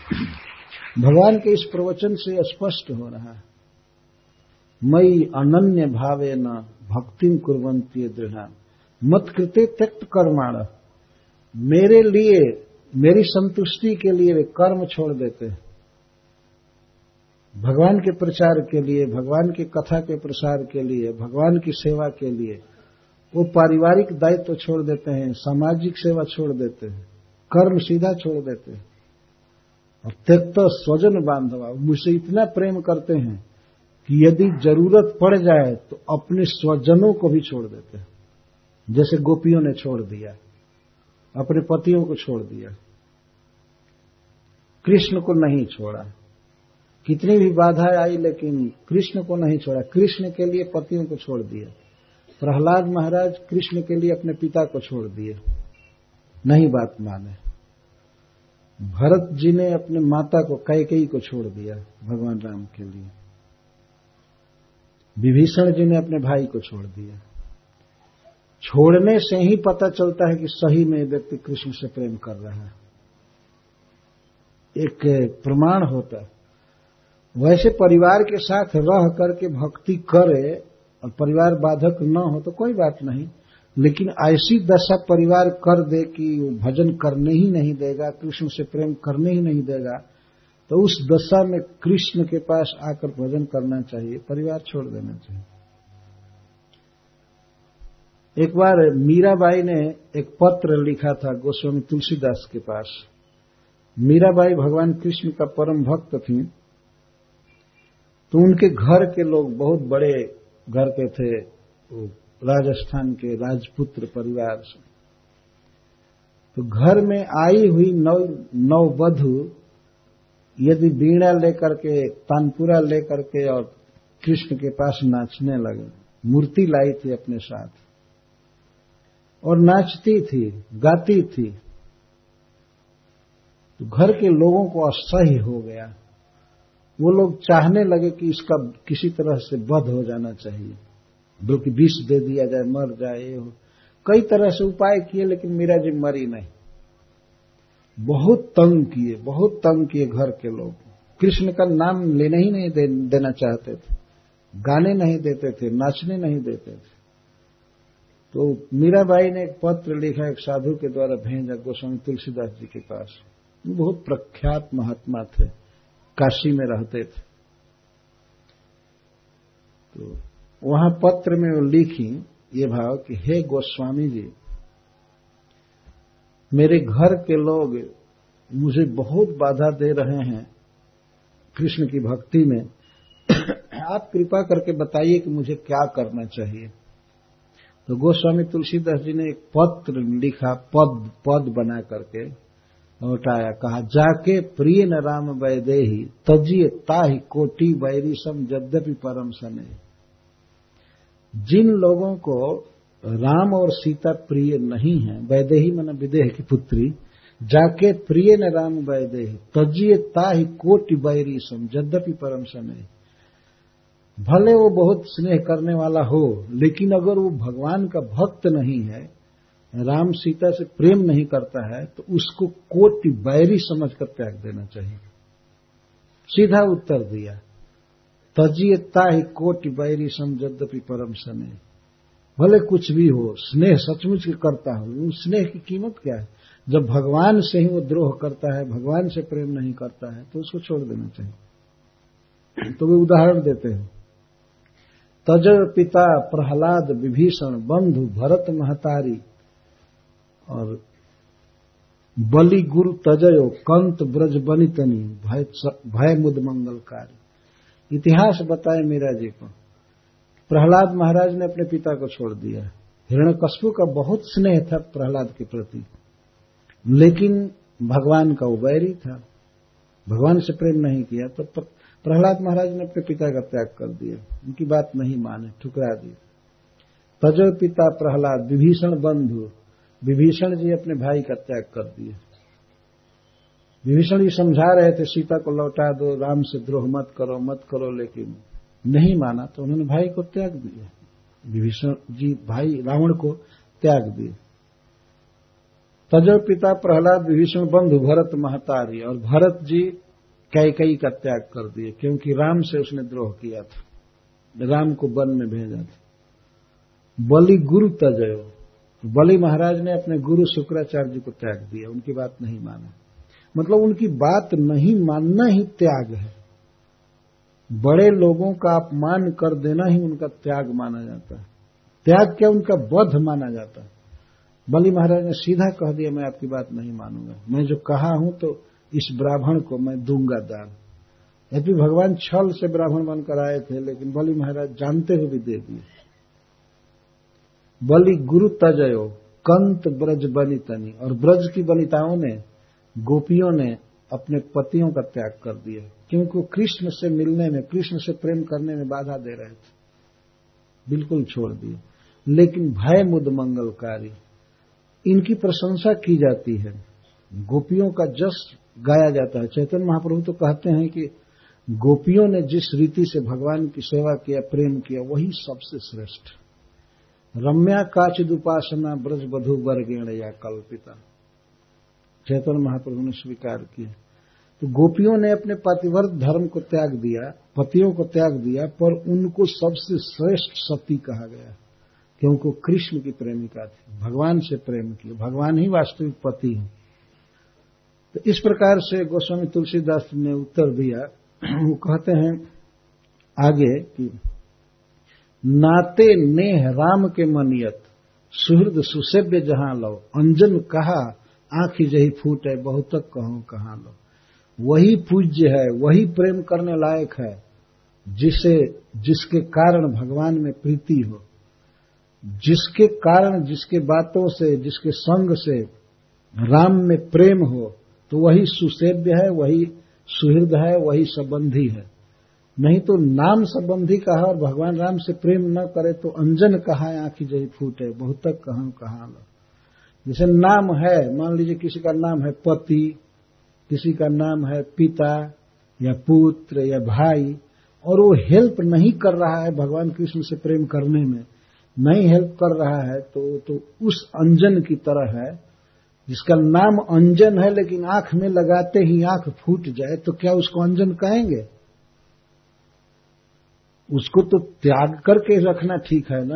भगवान के इस प्रवचन से स्पष्ट हो रहा है। मई अनन्य भावे न भक्ति कुरंती दृढ़। मत कृत्य त्यक्त कर्माण। मेरे लिए, मेरी संतुष्टि के लिए वे कर्म छोड़ देते हैं। भगवान के प्रचार के लिए, भगवान की कथा के प्रसार के लिए, भगवान की सेवा के लिए वो पारिवारिक दायित्व तो छोड़ देते हैं, सामाजिक सेवा छोड़ देते हैं, कर्म सीधा छोड़ देते हैं। और त्यक्त स्वजन बांधवा, मुझसे इतना प्रेम करते हैं कि यदि ज़रूरत पड़ जाए तो अपने स्वजनों को भी छोड़ देते हैं। जैसे गोपियों ने छोड़ दिया, अपने पतियों को छोड़ दिया। कृष्ण को नहीं छोड़ा। कितनी भी बाधा आई, लेकिन कृष्ण को नहीं छोड़ा। कृष्ण के लिए पतियों को छोड़ दिया। प्रहलाद महाराज कृष्ण के लिए अपने पिता को छोड़ दिए। नहीं बात माने। भरत जी ने अपने माता को कैकेयी को छोड़ दिया, भगवान राम के लिए। विभीषण जी ने अपने भाई को छोड़ दिया। छोड़ने से ही पता चलता है कि सही में व्यक्ति कृष्ण से प्रेम कर रहा है। एक प्रमाण होता है। वैसे परिवार के साथ रह करके भक्ति करे और परिवार बाधक न हो तो कोई बात नहीं, लेकिन ऐसी दशा परिवार कर दे कि वो भजन करने ही नहीं देगा, कृष्ण से प्रेम करने ही नहीं देगा तो उस दशा में कृष्ण के पास आकर भजन करना चाहिए, परिवार छोड़ देना चाहिए। एक बार मीराबाई ने एक पत्र लिखा था गोस्वामी तुलसीदास के पास। मीराबाई भगवान कृष्ण का परम भक्त थी। तो उनके घर के लोग बहुत बड़े घर के थे राजस्थान के राजपुत्र परिवार से। तो घर में आई हुई नौ नववधु यदि बीणा लेकर के, तानपुरा लेकर के और कृष्ण के पास नाचने लगे, मूर्ति लाई थी अपने साथ। और नाचती थी, गाती थी। तो घर के लोगों को असह्य हो गया। वो लोग चाहने लगे कि इसका किसी तरह से वध हो जाना चाहिए। बल्कि विष दे दिया जाए, मर जाए, ये हो। कई तरह से उपाय किए, लेकिन मीरा जी मरी नहीं। बहुत तंग किए बहुत तंग किए घर के लोग। कृष्ण का नाम लेने ही नहीं दे, देना चाहते थे। गाने नहीं देते थे नाचने नहीं देते थे। तो मीराबाई ने एक पत्र लिखा एक साधु के द्वारा भेजा गोस्वामी तुलसीदास जी के पास। बहुत प्रख्यात महात्मा थे काशी में रहते थे। तो वहाँ पत्र में वो लिखी ये भाव कि हे गोस्वामी जी मेरे घर के लोग मुझे बहुत बाधा दे रहे हैं कृष्ण की भक्ति में। आप कृपा करके बताइए कि मुझे क्या करना चाहिए। तो गोस्वामी तुलसीदास जी ने एक पत्र लिखा, पद पद बना करके लौटाया, कहा, जाके प्रिय न राम वैदेही तजिए ताहि कोटि वैरिसम यद्यपि परम सने। जिन लोगों को राम और सीता प्रिय नहीं है, वैदेही मन विदेह की पुत्री, जाके प्रिय न राम वैदेही तजिए ताहि कोटि बैरी सम, यद्यपि परम सने। भले वो बहुत स्नेह करने वाला हो, लेकिन अगर वो भगवान का भक्त नहीं है, राम सीता से प्रेम नहीं करता है तो उसको कोटि बैरी समझ कर त्याग देना चाहिए। सीधा उत्तर दिया तजियता ही कोटि बैरी समझद्यपि परम सने। भले कुछ भी हो, स्नेह सचमुच करता हो स्नेह की कीमत क्या है? जब भगवान से ही वो द्रोह करता है, भगवान से प्रेम नहीं करता है तो उसको छोड़ देना चाहिए। तो वे उदाहरण देते हैं। तज पिता प्रहलाद विभीषण बंधु भरत महतारी और बलि गुरु तजयो कंत ब्रज बनितनी भय मुद मंगलकारी। इतिहास बताए मीरा जी को। प्रहलाद महाराज ने अपने पिता को छोड़ दिया। हिरण्यकशपु का बहुत स्नेह था प्रहलाद के प्रति। लेकिन भगवान का उबैरी था। भगवान से प्रेम नहीं किया तो प्रहलाद महाराज ने अपने पिता का त्याग कर दिया। उनकी बात नहीं माने, ठुकरा दी। तजो पिता प्रहलाद, विभीषण बंधु, विभीषण जी अपने भाई का त्याग कर दिए। विभीषण जी समझा रहे थे, सीता को लौटा दो, राम से द्रोह मत करो मत करो, लेकिन नहीं माना तो उन्होंने भाई को त्याग दिया। विभीषण जी भाई रावण को त्याग दिए। तजो पिता प्रहलाद विभीषण बंधु भरत महतारी, और भरत जी कैकई का त्याग कर दिए, क्योंकि राम से उसने द्रोह किया था। राम को वन में भेजा था। बलि गुरु तजयो बलि महाराज ने अपने गुरु शुक्राचार्य जी को त्याग दिया, उनकी बात नहीं माना। मतलब उनकी बात नहीं मानना ही त्याग है। बड़े लोगों का अपमान कर देना ही उनका त्याग माना जाता है। त्याग क्या उनका बध माना जाता है? बलि महाराज ने सीधा कह दिया, मैं आपकी बात नहीं मानूँगा। मैं जो कहा हूँ तो इस ब्राह्मण को मैं दूँगा दान। यदि भगवान छल से ब्राह्मण बनकर आए थे, लेकिन बलि महाराज जानते हुए भी दे दिए। बलि गुरु तजयो, कंत ब्रज बनितनी और ब्रज की बनिताओं ने, गोपियों ने अपने पतियों का त्याग कर दिया। क्योंकि वो कृष्ण से मिलने में, कृष्ण से प्रेम करने में बाधा दे रहे थे। बिल्कुल छोड़ दिए। लेकिन भय मुद मंगलकारी, इनकी प्रशंसा की जाती है। गोपियों का जस गाया जाता है। चैतन्य महाप्रभु तो कहते हैं कि गोपियों ने जिस रीति से भगवान की सेवा किया, प्रेम किया, वही सबसे श्रेष्ठ। रम्या काचिद उपासना ब्रज बधु वर्गेण या कल्पिता। चैतन्य महाप्रभु ने स्वीकार किया। तो गोपियों ने अपने पतिव्रत धर्म को त्याग दिया, पतियों को त्याग दिया, पर उनको सबसे श्रेष्ठ सती कहा गया। क्योंकि कृष्ण की प्रेमिका थी, भगवान से प्रेम किया। भगवान ही वास्तविक पति है। तो इस प्रकार से गोस्वामी तुलसीदास ने उत्तर दिया। वो कहते हैं आगे कि, नाते नेह राम के मनियत, सुहृद सुसेव्य जहाँ लो अंजन कहा आंखी जही फूट है बहुत तक कहो कहा लो। वही पूज्य है, वही प्रेम करने लायक है, जिसे, जिसके कारण भगवान में प्रीति हो। जिसके कारण, जिसके बातों से, जिसके संग से राम में प्रेम हो तो वही सुसेव्य है, वही सुहृद है, वही संबंधी है। नहीं तो नाम संबंधी कहा और भगवान राम से प्रेम न करे तो अंजन कहा आंखी जही फूटे बहुत तक कहा कहा जैसे नाम है, मान लीजिए किसी का नाम है पति, किसी का नाम है पिता, या पुत्र, या भाई, और वो हेल्प नहीं कर रहा है भगवान कृष्ण से प्रेम करने में, नहीं हेल्प कर रहा है तो तो उस अंजन की तरह है, जिसका नाम अंजन है, लेकिन आँख में लगाते ही आँख फूट जाए तो क्या उसको अंजन कहेंगे? उसको तो त्याग करके रखना ठीक है ना?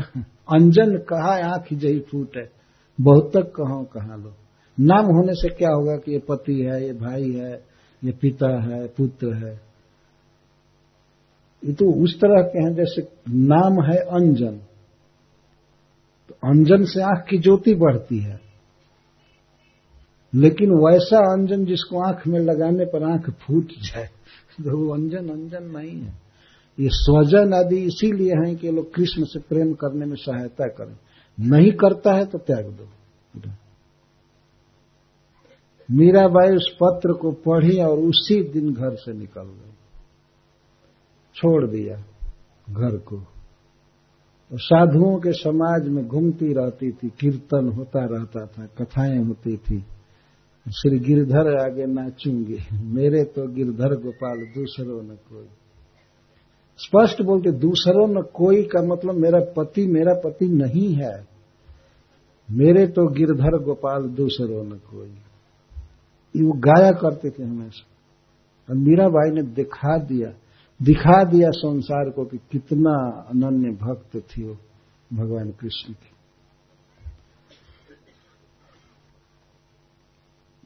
अंजन कहा आँख जही फूट? है बहुत तक कहो, कहा लो। नाम होने से क्या होगा कि ये पति है, ये भाई है, ये पिता है, पुत्र है। ये तो उस तरह के हैं जैसे नाम है अंजन। तो अंजन से आँख की ज्योति बढ़ती है। लेकिन वैसा अंजन जिसको आँख में लगाने पर आँख फूट जाए तो वो अंजन अंजन नहीं है। ये स्वजन आदि इसीलिए हैं कि लोग कृष्ण से प्रेम करने में सहायता करें। नहीं करता है तो त्याग दो। मीराबाई उस पत्र को पढ़ी और उसी दिन घर से निकल गई। छोड़ दिया घर को। और साधुओं के समाज में घूमती रहती थी, कीर्तन होता रहता था, कथाएँ होती थी। श्री गिरधर आगे नाचूँगी। मेरे तो गिरधर गोपाल, दूसरों न कोई। स्पष्ट बोलते, दूसरों न कोई का मतलब मेरा पति मेरा पति नहीं है। मेरे तो गिरधर गोपाल दूसरों न कोई ये वो गाया करते थे हमेशा। और मीरा मीराबाई ने दिखा दिया दिखा दिया संसार को कि कितना अनन्य भक्त थी वो भगवान कृष्ण की।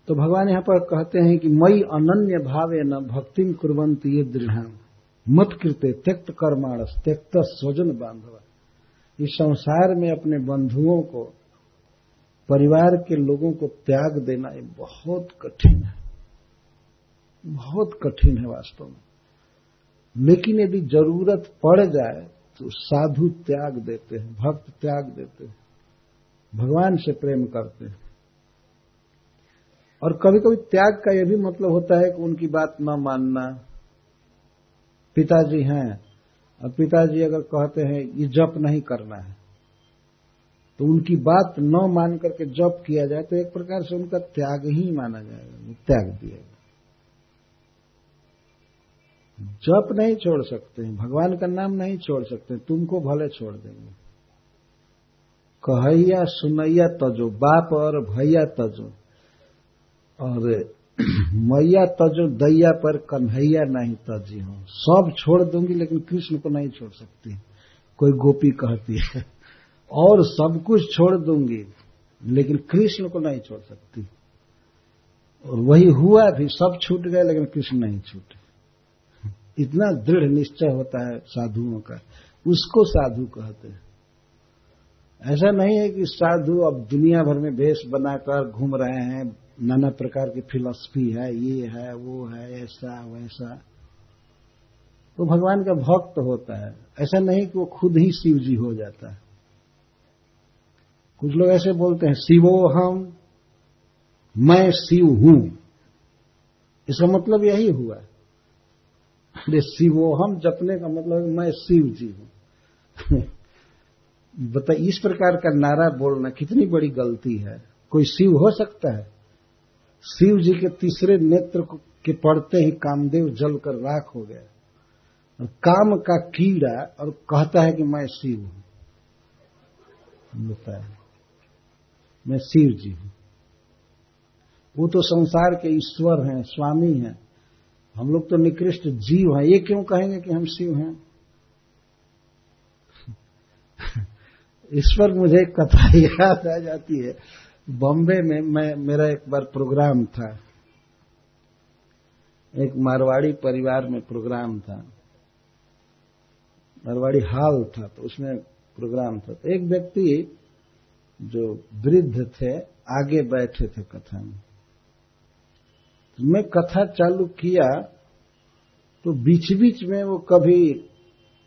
तो भगवान यहाँ पर कहते हैं कि मई अनन्य भावे न भक्तिम कुरंत ये दृढ़। मत कृत्य त्यक्त कर्माणस, त्यक्त स्वजन बांधवा। इस संसार में अपने बंधुओं को परिवार के लोगों को त्याग देना ये बहुत कठिन है। बहुत कठिन है वास्तव में। लेकिन यदि ज़रूरत पड़ जाए तो साधु त्याग देते हैं, भक्त त्याग देते हैं, भगवान से प्रेम करते हैं। और कभी कभी त्याग का यह भी मतलब होता है कि उनकी बात न मानना। पिताजी हैं, और पिताजी अगर कहते हैं, ये जप नहीं करना है। तो उनकी बात न मान करके जप किया जाए तो एक प्रकार से उनका त्याग ही माना जाएगा त्याग दिया जप नहीं छोड़ सकते हैं, भगवान का नाम नहीं छोड़ सकते तुमको भले छोड़ देंगे। कहैया सुनैया तजो, बाप और भैया तजो, और मैया तजो, दैया पर कन्हैया नहीं तजी हो। सब छोड़ दूँगी, लेकिन कृष्ण को नहीं छोड़ सकती। कोई गोपी कहती है और सब कुछ छोड़ दूँगी, लेकिन कृष्ण को नहीं छोड़ सकती। और वही हुआ भी सब छूट गए, लेकिन कृष्ण नहीं छूटे। इतना दृढ़ निश्चय होता है साधुओं का। उसको साधु कहते हैं। ऐसा नहीं है कि साधु अब दुनिया भर में वेश बनाकर घूम रहे हैं, नाना प्रकार की फिलॉसफी है, ये है, वो है, ऐसा, वैसा। तो भगवान का भक्त होता है। ऐसा नहीं कि वो खुद ही शिव जी हो जाता है। कुछ लोग ऐसे बोलते हैं, शिवो हम मैं शिव हूँ। इसका मतलब यही हुआ अरे शिवोहम जपने का मतलब मैं शिव जी हूँ। बता, इस प्रकार का नारा बोलना कितनी बड़ी गलती है। कोई शिव हो सकता है? शिव जी के तीसरे नेत्र के पड़ते ही कामदेव जल कर राख हो गया। और काम का कीड़ा, और कहता है कि मैं शिव हूँ। बताया मैं शिव जी हूँ। वो तो संसार के ईश्वर हैं, स्वामी हैं। हम लोग तो निकृष्ट जीव हैं। ये क्यों कहेंगे कि हम शिव हैं? ईश्वर मुझे एक कथा याद आ जाती है। बॉम्बे में मैं, मेरा एक बार प्रोग्राम था। एक मारवाड़ी परिवार में प्रोग्राम था। मारवाड़ी हाल था तो उसमें प्रोग्राम था। तो एक व्यक्ति जो वृद्ध थे आगे बैठे थे कथा में तो मैं कथा चालू किया तो बीच बीच में वो कभी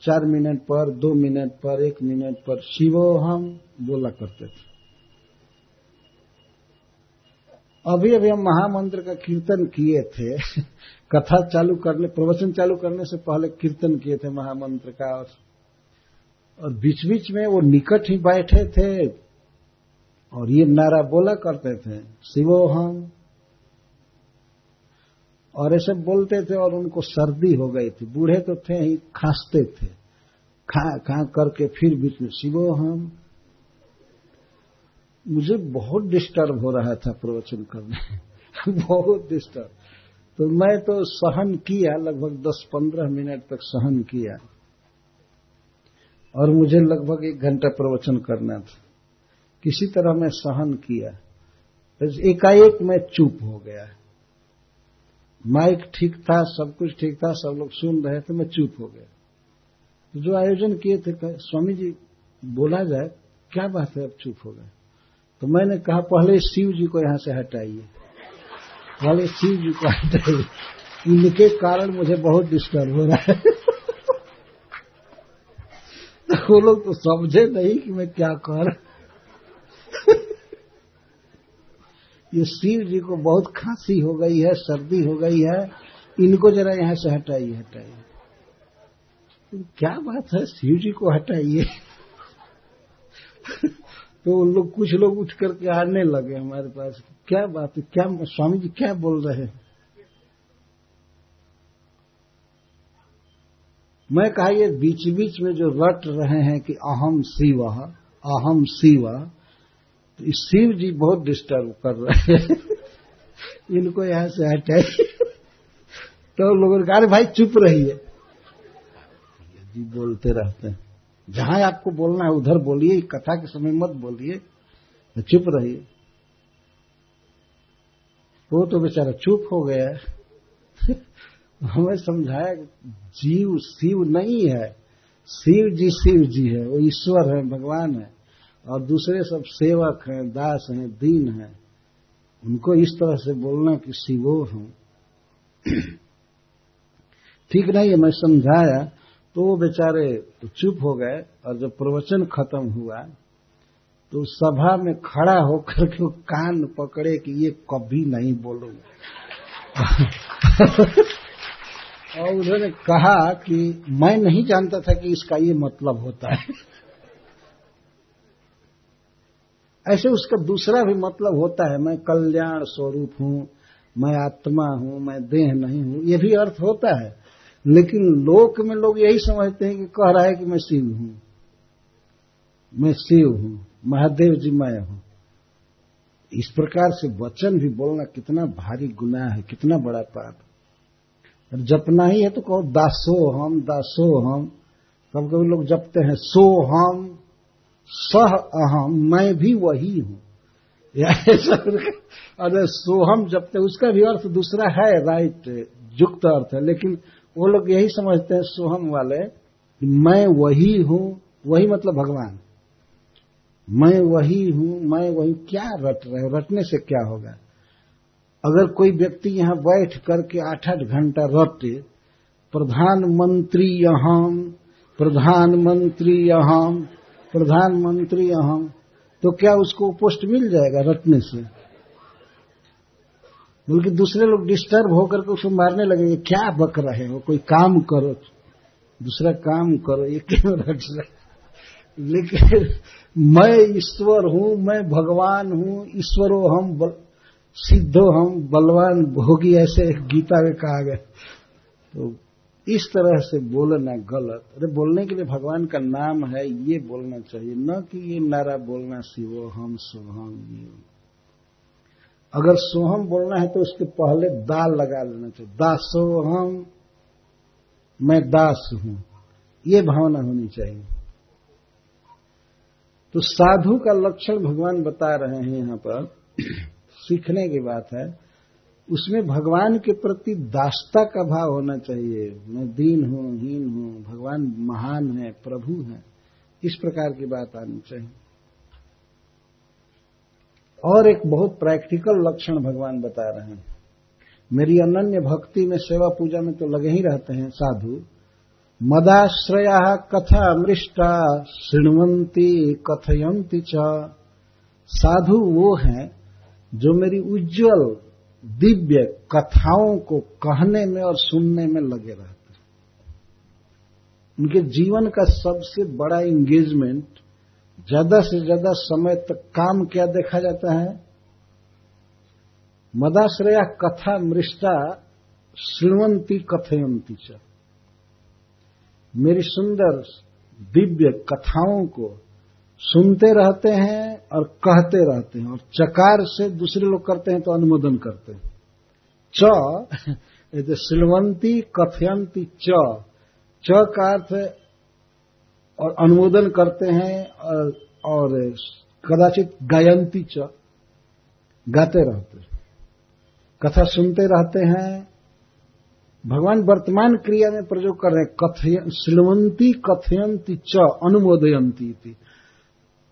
चार मिनट पर दो मिनट पर एक मिनट पर शिवो हम बोला करते थे। अभी अभी हम महामंत्र का कीर्तन किए थे। कथा चालू करने प्रवचन चालू करने से पहले कीर्तन किए थे महामंत्र का और, और बीच बीच में वो निकट ही बैठे थे। और ये नारा बोला करते थे शिवो हम और ऐसे बोलते थे और उनको सर्दी हो गई थी। बूढ़े तो थे ही, खांसते थे। खा खा करके फिर बीच में शिवो हम मुझे बहुत डिस्टर्ब हो रहा था प्रवचन करने बहुत डिस्टर्ब तो मैं तो सहन किया, लगभग 10-15 मिनट तक सहन किया। और मुझे लगभग एक घंटा प्रवचन करना था। किसी तरह मैं सहन किया एकाएक मैं चुप हो गया। माइक ठीक था, सब कुछ ठीक था, सब लोग सुन रहे थे, मैं चुप हो गया। जो आयोजन किए थे स्वामी जी, बोला जाए, क्या बात है, अब चुप हो गए? तो मैंने कहा, पहले शिव जी को यहाँ से हटाइए। पहले शिव जी को हटाइए। इनके कारण मुझे बहुत डिस्टर्ब हो रहा है। तो वो लोग तो समझे नहीं कि मैं क्या कर ये शिव जी को बहुत खांसी हो गई है, सर्दी हो गई है। इनको जरा यहाँ से हटाइए हटाइए। क्या बात है, शिव जी को हटाइए। तो उन लोग, कुछ लोग उठ करके आने लगे हमारे पास। क्या बात है, क्या स्वामी जी क्या बोल रहे हैं? मैं कहा, ये बीच बीच में जो रट रहे हैं कि अहम शिव अहम शिव शिव जी बहुत डिस्टर्ब कर रहे हैं। इनको यहाँ से हटाइए तो लोगों ने कहा भाई चुप रहिए। जी बोलते रहते हैं। जहाँ आपको बोलना है उधर बोलिए कथा के समय मत बोलिए। चुप रहिए। वो तो बेचारा चुप हो गया। हमें समझाया जीव शिव नहीं है। शिव जी शिव जी है वो ईश्वर है भगवान है। और दूसरे सब सेवक हैं, दास हैं, दीन हैं, उनको इस तरह से बोलना कि शिवो हूँ। ठीक नहीं है, मैं समझाया तो वो बेचारे तो चुप हो गए, और जब प्रवचन खत्म हुआ तो सभा में खड़ा होकर के वो कान पकड़े कि ये कभी नहीं बोलूँगा। और उन्होंने कहा कि मैं नहीं जानता था कि इसका ये मतलब होता है। ऐसे उसका दूसरा भी मतलब होता है, मैं कल्याण स्वरूप हूँ, मैं आत्मा हूँ, मैं देह नहीं हूँ, ये भी अर्थ होता है। लेकिन लोक में लोग यही समझते हैं कि कह रहा है कि मैं शिव हूँ। मैं शिव हूँ, महादेव जी मैं हूँ। इस प्रकार से वचन भी बोलना कितना भारी गुनाह है, कितना बड़ा पाप जपना ही है तो कहो, दासो हम दासो हम। कभी कभी लोग जपते हैं, सो हम। सह अहम, मैं भी वही हूँ। अरे सोहम जपते उसका भी अर्थ दूसरा है राइट युक्त अर्थ है, लेकिन वो लोग यही समझते हैं, सोहम वाले, कि मैं वही हूँ, वही मतलब भगवान। मैं वही हूँ, मैं वही, क्या रट रहे रटने से क्या होगा? अगर कोई व्यक्ति यहाँ बैठ करके आठ आठ घंटा रटे, प्रधानमंत्री यहाँ प्रधानमंत्री यहाँ प्रधानमंत्री यहाँ तो क्या उसको पोस्ट मिल जाएगा रटने से? बल्कि दूसरे लोग डिस्टर्ब होकर के उसको मारने लगेंगे। क्या बक रहे हो? कोई काम करो दूसरा काम करो ये क्यों रट रहे लेकिन मैं ईश्वर हूँ मैं भगवान हूँ ईश्वरो हम बल, सिद्धो हम बलवान। भोगी ऐसे गीता में कहा गया। तो इस तरह से बोलना गलत। अरे, बोलने के लिए भगवान का नाम है, ये बोलना चाहिए। न कि ये नारा बोलना शिवो हम सोहम, ये। अगर सोहम बोलना है तो उसके पहले दाल लगा लेना चाहिए। दासोहम, मैं दास हूँ। ये भावना होनी चाहिए। तो साधु का लक्षण भगवान बता रहे हैं यहाँ पर। सीखने की बात है। उसमें भगवान के प्रति दास्ता का भाव होना चाहिए। मैं दीन हूँ, हीन हूँ, भगवान महान है, प्रभु है। इस प्रकार की बात आनी चाहिए। और एक बहुत प्रैक्टिकल लक्षण भगवान बता रहे हैं। मेरी अनन्य भक्ति में सेवा पूजा में तो लगे ही रहते हैं साधु। मदाश्रया कथा मृष्टा श्रृणवंती कथयंती च। साधु वो हैं जो मेरी उज्जवल दिव्य कथाओं को कहने में और सुनने में लगे रहते हैं। उनके जीवन का सबसे बड़ा इंगेजमेंट ज़्यादा से ज़्यादा समय तक काम क्या देखा जाता है? मदाश्रया कथा मृष्टा श्रृणवंती कथयंती च। मेरी सुंदर दिव्य कथाओं को सुनते रहते हैं और कहते रहते हैं और चकार से दूसरे लोग करते हैं तो अनुमोदन करते हैं। च सिलवंती कथयंती च। च का अर्थ और अनुमोदन करते हैं और, और कदाचित गायंती च। गाते रहते कथा सुनते रहते हैं। भगवान वर्तमान क्रिया में प्रयोग कर रहे हैं। कथय श्रीमंती कथयंती च अनुमोदयंती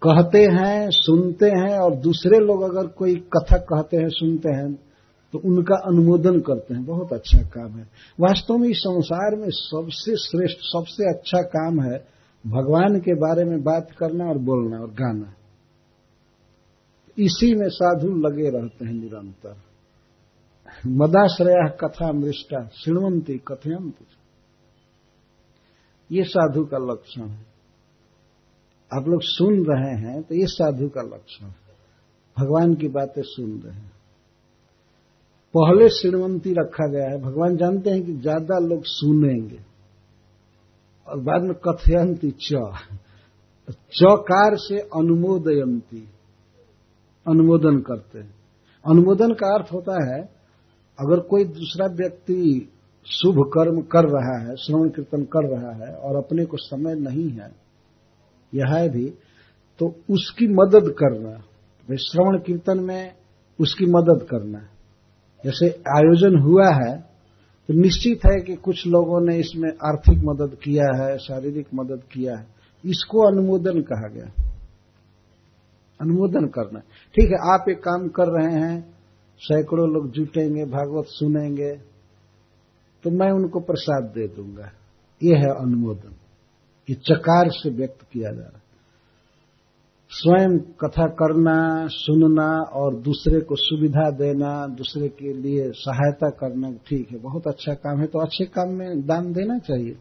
कहते हैं, सुनते हैं और दूसरे लोग अगर कोई कथा कहते हैं, सुनते हैं तो उनका अनुमोदन करते हैं। बहुत अच्छा काम है। वास्तव में इस संसार में सबसे श्रेष्ठ, सबसे अच्छा काम है भगवान के बारे में बात करना और बोलना और गाना। इसी में साधु लगे रहते हैं निरंतर। मदाश्रया कथा मृष्टा श्रृणवंती कथयंती ये साधु का लक्षण है। आप लोग सुन रहे हैं तो ये साधु का लक्षण भगवान की बातें सुन रहे हैं। पहले श्रीमंती रखा गया है। भगवान जानते हैं कि ज़्यादा लोग सुनेंगे। और बाद में कथयंती च। चकार से अनुमोदयंती। अनुमोदन करते हैं। अनुमोदन का अर्थ होता है, अगर कोई दूसरा व्यक्ति शुभ कर्म कर रहा है, श्रवण कीर्तन कर रहा है, और अपने को समय नहीं है यह है भी तो उसकी मदद करना भाई श्रवण कीर्तन में उसकी मदद करना। जैसे आयोजन हुआ है तो निश्चित है कि कुछ लोगों ने इसमें आर्थिक मदद किया है, शारीरिक मदद किया है। इसको अनुमोदन कहा गया। अनुमोदन करना। ठीक है, आप एक काम कर रहे हैं, सैकड़ों लोग जुटेंगे, भागवत सुनेंगे तो मैं उनको प्रसाद दे दूँगा। ये है अनुमोदन। ये चकार से व्यक्त किया जा रहा है। स्वयं कथा करना, सुनना और दूसरे को सुविधा देना, दूसरे के लिए सहायता करना ठीक है, बहुत अच्छा काम है तो अच्छे काम में दान देना चाहिए।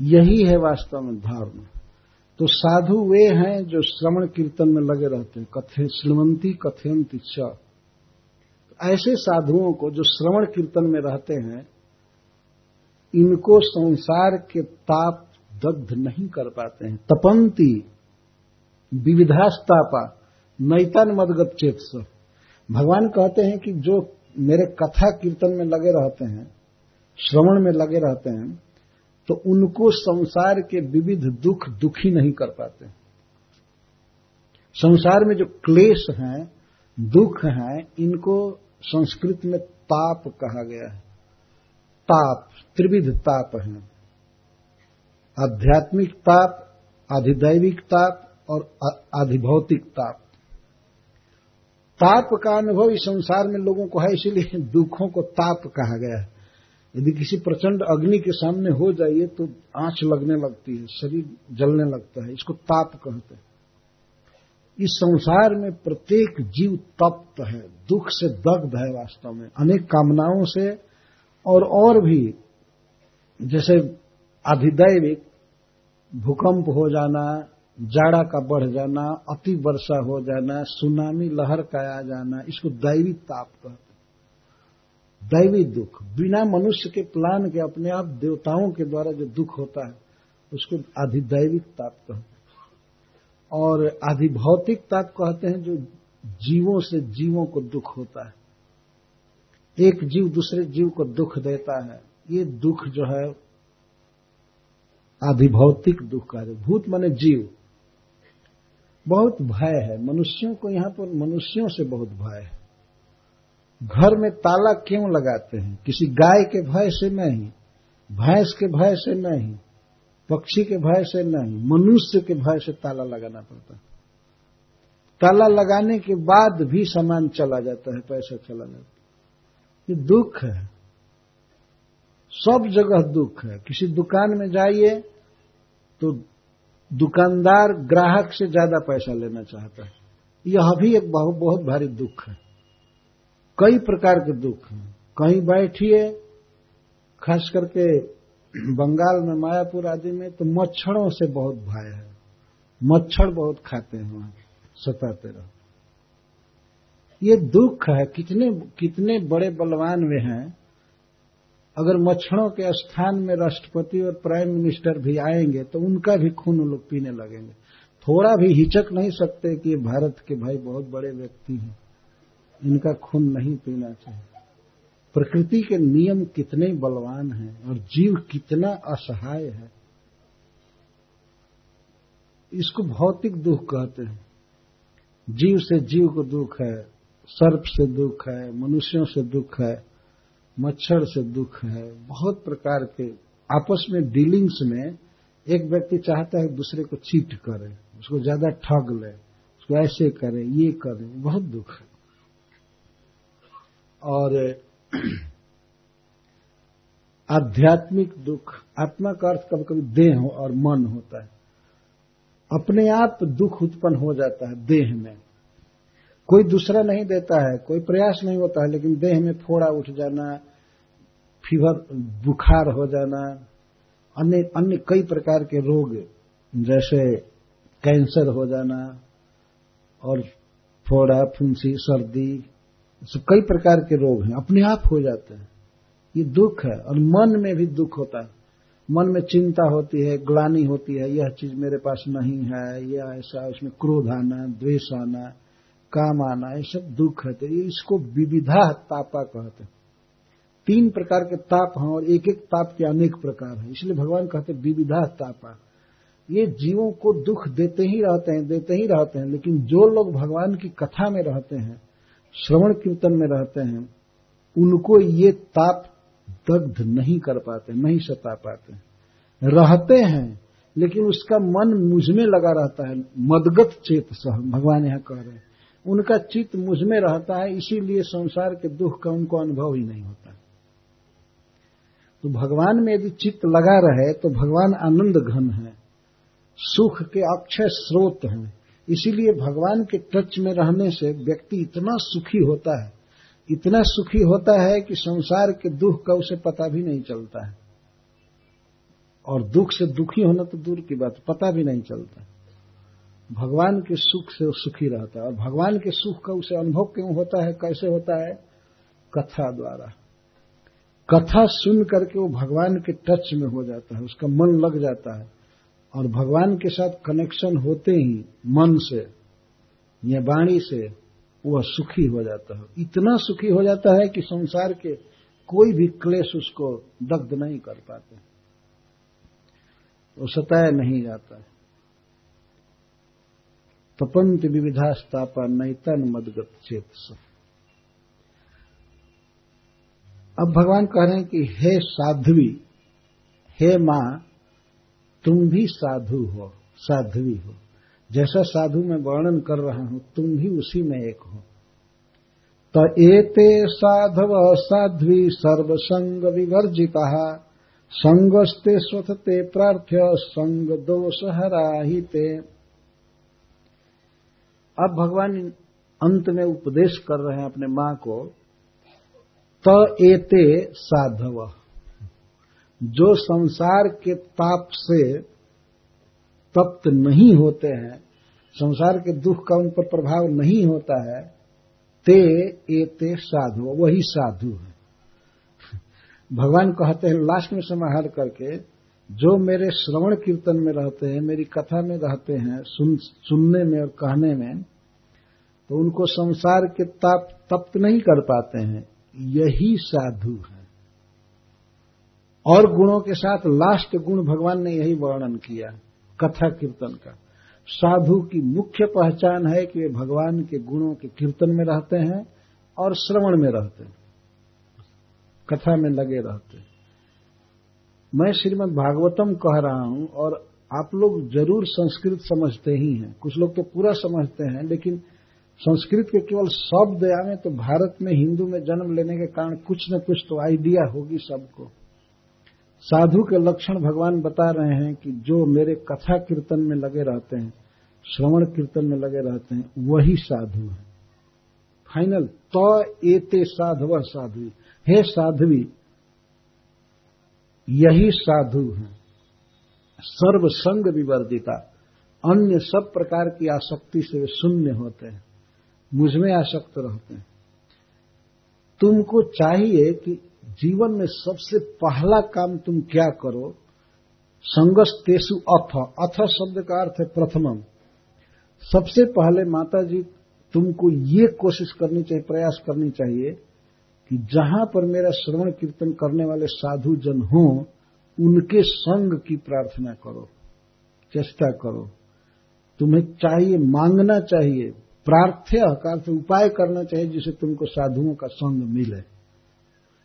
यही है वास्तव में धर्म। तो साधु वे हैं जो श्रवण कीर्तन में लगे रहते हैं। कथे श्रीमंती, कथयंती ऐसे साधुओं को जो श्रवण कीर्तन में रहते हैं इनको संसार के ताप दग्ध नहीं कर पाते हैं। तपंती, विविधास्तापा, नैतन मदगत चेत भगवान कहते हैं कि जो मेरे कथा कीर्तन में लगे रहते हैं, श्रवण में लगे रहते हैं तो उनको संसार के विविध दुख दुखी नहीं कर पाते संसार में जो क्लेश हैं, दुख हैं, इनको संस्कृत में ताप कहा गया है। ताप त्रिविध ताप है। आध्यात्मिक ताप आधिदैविक ताप और आधिभौतिक ताप ताप का अनुभव इस संसार में लोगों को है, इसीलिए दुखों को ताप कहा गया है। यदि किसी प्रचंड अग्नि के सामने हो जाइए तो आँच लगने लगती है, शरीर जलने लगता है, इसको ताप कहते हैं। इस संसार में प्रत्येक जीव तप्त है, दुख से दग्ध है वास्तव में। अनेक कामनाओं से और और भी, जैसे अधिदैविक, भूकंप हो जाना, जाड़ा का बढ़ जाना, अति वर्षा हो जाना, सुनामी लहर का आ जाना, इसको दैवी ताप कहते दैवी दुख। बिना मनुष्य के प्लान के, अपने आप देवताओं के द्वारा जो दुख होता है, उसको आधिदैविक ताप कहते और आधिभौतिक ताप कहते हैं जो जीवों से जीवों को दुख होता है। एक जीव दूसरे जीव को दुख देता है। ये दुख जो है आधिभौतिक दुख का भूत माने जीव। बहुत भय है। मनुष्यों को यहाँ पर मनुष्यों से बहुत भय है। घर में ताला क्यों लगाते हैं? किसी गाय के भय से नहीं, भैंस के भय से नहीं, पक्षी के भय से नहीं, मनुष्य के भय से ताला लगाना पड़ता है। ताला लगाने के बाद भी सामान चला जाता है, पैसा चला जाता है। ये दुख है। सब जगह दुख है। किसी दुकान में जाइए तो दुकानदार ग्राहक से ज़्यादा पैसा लेना चाहता है। यह भी एक बहुत बहुत भारी दुख है। कई प्रकार के दुख हैं। कहीं बैठिए, खास करके बंगाल में, मायापुर आदि में तो मच्छरों से बहुत भय है। मच्छर बहुत खाते हैं वहाँ, सताते रहो। ये दुख है, कितने कितने बड़े बलवान वे हैं। अगर मच्छरों के स्थान में राष्ट्रपति और प्राइम मिनिस्टर भी आएँगे तो उनका भी खून लोग पीने लगेंगे। थोड़ा भी हिचक नहीं सकते कि ये भारत के भाई बहुत बड़े व्यक्ति हैं। इनका खून नहीं पीना चाहिए। प्रकृति के नियम कितने बलवान हैं और जीव कितना असहाय है। इसको भौतिक दुख कहते हैं। जीव से जीव को दुख है सर्प से दुख है, मनुष्यों से दुख है, मच्छर से दुख है, बहुत प्रकार के आपस में डीलिंग्स में एक व्यक्ति चाहता है दूसरे को चीट करे, उसको ज़्यादा ठग ले, उसको ऐसे करे, ये करे, बहुत दुख है। और, आध्यात्मिक दुख, आत्मा का अर्थ कभी कभी देह और मन होता है। अपने आप दुख उत्पन्न हो जाता है देह में। कोई दूसरा नहीं देता है, कोई प्रयास नहीं होता है, लेकिन देह में फोड़ा उठ जाना, फीवर, बुखार हो जाना, अन्य अन्य कई प्रकार के रोग, जैसे कैंसर हो जाना और फोड़ा, फुंसी, सर्दी, सब कई प्रकार के रोग हैं, अपने आप हो जाते हैं। ये दुख है, और मन में भी दुख होता है। मन में चिंता होती है, ग्लानी होती है, यह चीज़ मेरे पास नहीं है, यह ऐसा उसमें क्रोध आना, द्वेष आना काम आना, ये सब दुख है। तो इसको विविधा तापा कहते हैं। तीन प्रकार के ताप हैं और एक एक ताप के अनेक प्रकार हैं। इसलिए भगवान कहते हैं विविधा तापा। ये जीवों को दुख देते ही रहते हैं, देते ही रहते हैं, लेकिन जो लोग भगवान की कथा में रहते हैं, श्रवण कीर्तन में रहते हैं, उनको ये ताप दग्ध नहीं कर पाते, नहीं सता पाते। रहते हैं, लेकिन उसका मन मुझमें लगा रहता है, मदगत चेत सह, भगवान यहाँ कह रहे हैं। उनका चित्त मुझमें रहता है, इसीलिए संसार के दुख का उनको अनुभव ही नहीं होता। तो भगवान में यदि चित्त लगा रहे तो भगवान आनंद घन है, सुख के अक्षय स्रोत हैं। इसीलिए भगवान के टच में रहने से व्यक्ति इतना सुखी होता है, इतना सुखी होता है कि संसार के दुख का उसे पता भी नहीं चलता है। और दुख से दुखी होना तो दूर की बात, पता भी नहीं चलता। भगवान के सुख से सुखी रहता है। और भगवान के सुख का उसे अनुभव क्यों होता है? कैसे होता है? कथा द्वारा। कथा सुन करके वो भगवान के टच में हो जाता है, उसका मन लग जाता है। और भगवान के साथ कनेक्शन होते ही मन से, या वाणी से वह सुखी हो जाता है। इतना सुखी हो जाता है कि संसार के कोई भी क्लेश उसको दग्ध नहीं कर पाते। वो सताया नहीं जाता है। तपंत विविधा स्थापा नैतन मदगत चेत अब भगवान कह रहे हैं कि हे साध्वी, हे माँ, तुम भी साधु हो, साध्वी हो। जैसा साधु मैं वर्णन कर रहा हूँ, तुम भी उसी में एक हो। तो एते साधव साध्वी सर्वसंग विवर्जिता, संगस्ते स्वथते प्रार्थ्य, संग दोष हराहिते। अब भगवान अंत में उपदेश कर रहे हैं अपने माँ को, त एते साधव। जो संसार के ताप से तप्त नहीं होते हैं, संसार के दुख का उन पर प्रभाव नहीं होता है, ते एते साधु वही साधु है। भगवान कहते हैं, लास्ट में समाहार करके जो मेरे श्रवण कीर्तन में रहते हैं मेरी कथा में रहते हैं सुन, सुनने में और कहने में तो उनको संसार के ताप तप्त नहीं कर पाते हैं। यही साधु है। और गुणों के साथ लास्ट गुण भगवान ने यही वर्णन किया कथा कीर्तन का। साधु की मुख्य पहचान है कि वे भगवान के गुणों के कीर्तन में रहते हैं और श्रवण में रहते हैं कथा में लगे रहते हैं। मैं श्रीमद भागवतम कह रहा हूँ और आप लोग ज़रूर संस्कृत समझते ही हैं। कुछ लोग तो पूरा समझते हैं, लेकिन संस्कृत के केवल शब्द आवे तो भारत में हिंदू में जन्म लेने के कारण कुछ न कुछ तो आइडिया होगी सबको। साधु के लक्षण भगवान बता रहे हैं कि जो मेरे कथा कीर्तन में लगे रहते हैं, श्रवण कीर्तन में लगे रहते हैं, वही साधु है। फाइनल तो एते साधव साधु हे साध्वी यही साधु है। सर्व संग विवर्जिता। अन्य सब प्रकार की आसक्ति से वे शून्य होते हैं। मुझमें आसक्त रहते हैं। तुमको चाहिए कि जीवन में सबसे पहला काम तुम क्या करो? संगस तेसु अथ। अथ शब्द का अर्थ है प्रथमम। सबसे पहले माता जी तुमको ये कोशिश करनी चाहिए, प्रयास करनी चाहिए कि जहाँ पर मेरा श्रवण कीर्तन करने वाले साधु जन हो, उनके संग की प्रार्थना करो, चेष्टा करो। तुम्हें चाहिए, मांगना चाहिए, प्रार्थ्य का उपाय करना चाहिए जिसे तुमको साधुओं का संग मिले।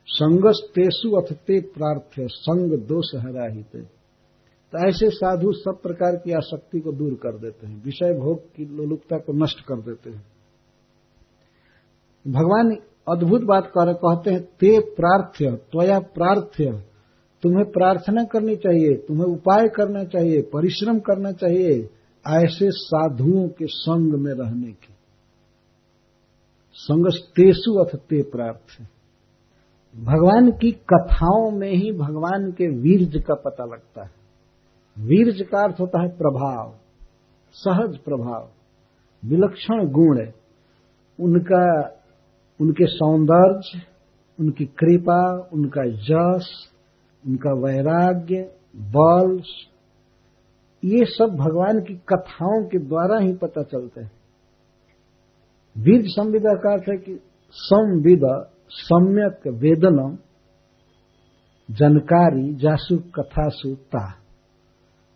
संगस तेसु अथ ते प्रार्थ्य, संग दोष हराहित तो ऐसे साधु सब प्रकार की आसक्ति को दूर कर देते हैं, विषय भोग की लोलुपता को नष्ट कर देते हैं। भगवान अद्भुत बात कर कहते हैं, ते प्रार्थ्य, त्वया प्रार्थ्य। तुम्हें प्रार्थना करनी चाहिए, तुम्हें उपाय करना चाहिए, परिश्रम करना चाहिए, ऐसे साधुओं के संग में रहने की। संग तेसु अथ ते प्रार्थ भगवान की कथाओं में ही भगवान के वीरज का पता लगता है। वीरज का अर्थ होता है प्रभाव, सहज प्रभाव, विलक्षण गुण उनका उनके सौंदर्य, उनकी कृपा, उनका यश उनका वैराग्य, बल, ये सब भगवान की कथाओं के द्वारा ही पता चलते हैं। वीर संविदा का अर्थ है कि संविदा, सम्यक वेदनम, जानकारी जासु कथा सुता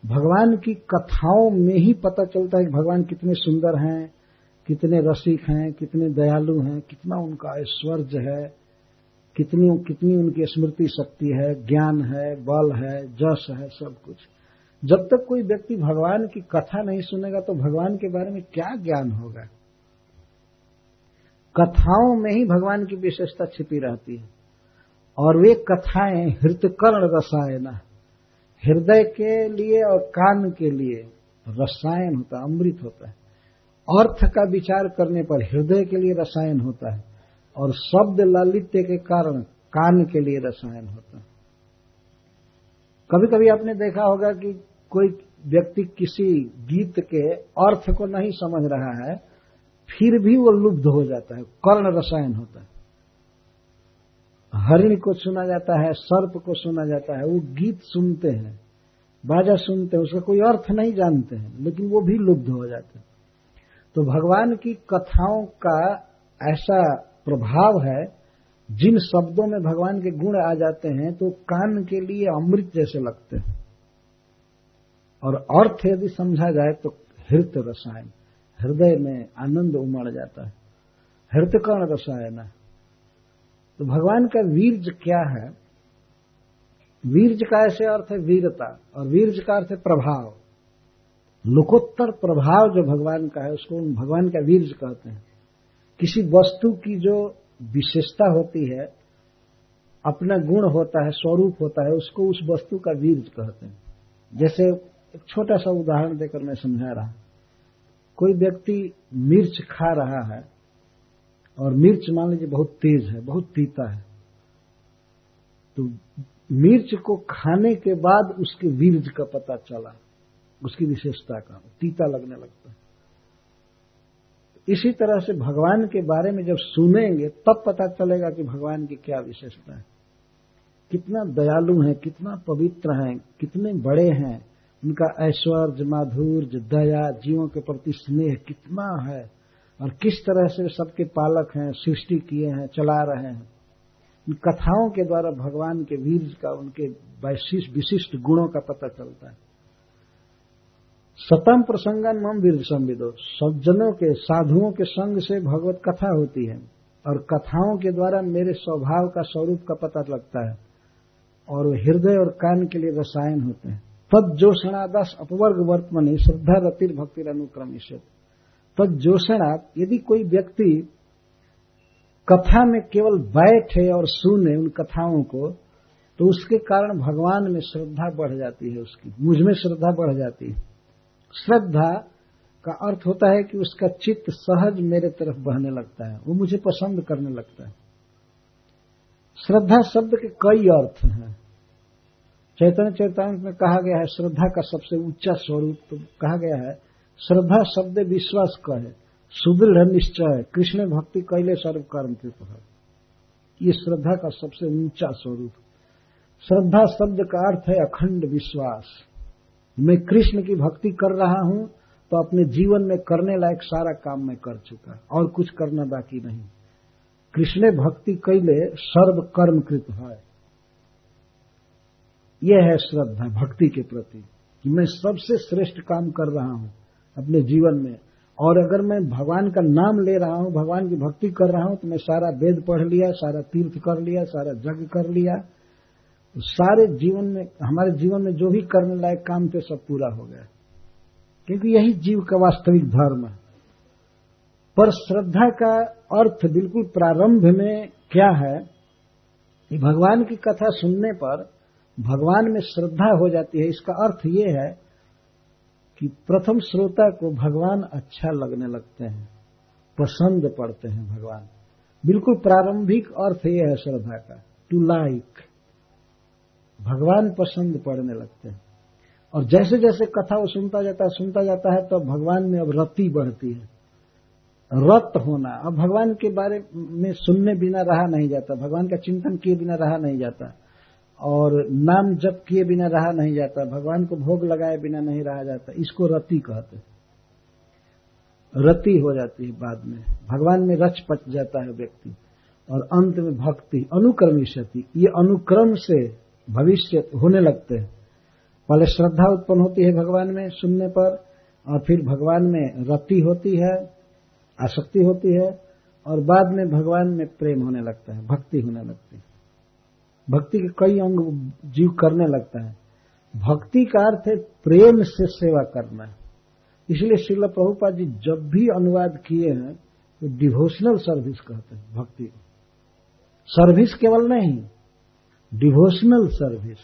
भगवान की कथाओं में ही पता चलता है कि भगवान कितने सुंदर हैं कितने रसिक हैं, कितने दयालु हैं, कितना उनका ऐश्वर्य है, कितनी कितनी उनकी स्मृति शक्ति है, ज्ञान है, बल है, जस है, सब कुछ। जब तक कोई व्यक्ति भगवान की कथा नहीं सुनेगा तो भगवान के बारे में क्या ज्ञान होगा? कथाओं में ही भगवान की विशेषता छिपी रहती है। और वे कथाएँ हृतकर्ण रसायन, हृदय के लिए और कान के लिए रसायन होता, अमृत होता है। अर्थ का विचार करने पर हृदय के लिए रसायन होता है और शब्द लालित्य के कारण कान के लिए रसायन होता है। कभी कभी आपने देखा होगा कि कोई व्यक्ति किसी गीत के अर्थ को नहीं समझ रहा है, फिर भी वो लुब्ध हो जाता है, कर्ण रसायन होता है। हरिण को सुना जाता है, सर्प को सुना जाता है, वो गीत सुनते हैं, बाजा सुनते हैं, उसका कोई अर्थ नहीं जानते हैं, लेकिन वो भी लुब्ध हो जाते हैं। तो भगवान की कथाओं का ऐसा प्रभाव है, जिन शब्दों में भगवान के गुण आ जाते हैं तो कान के लिए अमृत जैसे लगते हैं। और अर्थ यदि समझा जाए तो हृत रसायन, हृदय में आनंद उमड़ जाता है। हृतकर्ण रसायन है। तो भगवान का वीर्ज क्या है? वीर्ज का ऐसे अर्थ है वीरता, और वीर्ज का अर्थ है प्रभाव। लोकोत्तर प्रभाव जो भगवान का है, उसको भगवान का वीर्ज कहते हैं। किसी वस्तु की जो विशेषता होती है, अपना गुण होता है, स्वरूप होता है, उसको उस वस्तु का वीर्ज कहते हैं। जैसे एक छोटा सा उदाहरण देकर मैं समझा रहा कोई व्यक्ति मिर्च खा रहा है, और मिर्च मान लीजिए बहुत तेज है, बहुत पीता है तो मिर्च को खाने के बाद उसके वीर्ज का पता चला। उसकी विशेषता का, तीता लगने लगता है। इसी तरह से भगवान के बारे में जब सुनेंगे, तब पता चलेगा कि भगवान की क्या विशेषता है। कितना दयालु है, कितना पवित्र है, कितने बड़े हैं। उनका ऐश्वर्य, माधुर्य, दया, जीवों के प्रति स्नेह कितना है। और किस तरह से सबके पालक हैं, सृष्टि किए हैं, चला रहे हैं। इन कथाओं के द्वारा भगवान के वीर का, उनके विशिष्ट गुणों का पता चलता है। सतम प्रसंगन मम वीर संविदो सज्जनों के, साधुओं के संग से भगवत कथा होती है और कथाओं के द्वारा मेरे स्वभाव का स्वरूप का पता लगता है और हृदय और कान के लिए रसायन होते हैं। तद जोषणादस अपवर्ग वर्तमनी श्रद्धा रतिर भक्ति अनुक्रम तद जोषणा यदि कोई व्यक्ति कथा में केवल बैठे और सुने उन कथाओं को तो उसके कारण भगवान में श्रद्धा बढ़ जाती है उसकी। मुझमें श्रद्धा बढ़ जाती है। श्रद्धा का अर्थ होता है कि उसका चित्त सहज मेरे तरफ़ बहने लगता है, वो मुझे पसंद करने लगता है। श्रद्धा शब्द के कई अर्थ हैं। चैतन्य चैतन्य में कहा गया है, श्रद्धा का सबसे ऊँचा स्वरूप तो कहा गया है। श्रद्धा शब्द विश्वास कहे सुदृढ़ निश्चय कृष्ण भक्ति कैले सर्व कर्म कृप ये श्रद्धा का सबसे ऊँचा स्वरूप। श्रद्धा शब्द का अर्थ है अखंड विश्वास। मैं कृष्ण की भक्ति कर रहा हूँ तो अपने जीवन में करने लायक सारा काम मैं कर चुका और कुछ करना बाकी नहीं। कृष्ण भक्ति कैले सर्व कर्म कृत है। यह है श्रद्धा भक्ति के प्रति, कि मैं सबसे श्रेष्ठ काम कर रहा हूँ अपने जीवन में। और अगर मैं भगवान का नाम ले रहा हूँ, भगवान की भक्ति कर रहा हूँ तो मैं सारा वेद पढ़ लिया, सारा तीर्थ कर लिया, सारा जग कर लिया सारे जीवन में, हमारे जीवन में जो भी करने लायक काम थे, सब पूरा हो गया। क्योंकि यही जीव का वास्तविक धर्म है। पर श्रद्धा का अर्थ बिल्कुल प्रारंभ में क्या है? कि भगवान की कथा सुनने पर भगवान में श्रद्धा हो जाती है। इसका अर्थ ये है कि प्रथम श्रोता को भगवान अच्छा लगने लगते हैं पसंद पड़ते हैं भगवान। बिल्कुल प्रारंभिक अर्थ यह है श्रद्धा का टू लाइक भगवान पसंद पड़ने लगते हैं। और जैसे जैसे कथा वो सुनता जाता है, सुनता जाता है तो भगवान में अब रति बढ़ती है। रत होना, अब भगवान के बारे में सुनने बिना रहा नहीं जाता, भगवान का चिंतन किए बिना रहा नहीं जाता, और नाम जप किए बिना रहा नहीं जाता, भगवान को भोग लगाए बिना नहीं रहा जाता, इसको रति कहते रति हो जाती है बाद में, भगवान में रच पच जाता है व्यक्ति, और अंत में भक्ति, अनुक्रमी सती, ये अनुक्रम से भविष्य होने लगते हैं। पहले श्रद्धा उत्पन्न होती है भगवान में सुनने पर, और फिर भगवान में रति होती है, आसक्ति होती है, और बाद में भगवान में प्रेम होने लगता है, भक्ति होने लगती है। भक्ति के कई अंग जीव करने लगता है। भक्ति का अर्थ है प्रेम से सेवा करना। इसलिए श्रील प्रभुपा जी जब भी अनुवाद किए हैं तो डिवोशनल सर्विस कहते हैं, भक्ति। सर्विस केवल नहीं डिवोशनल सर्विस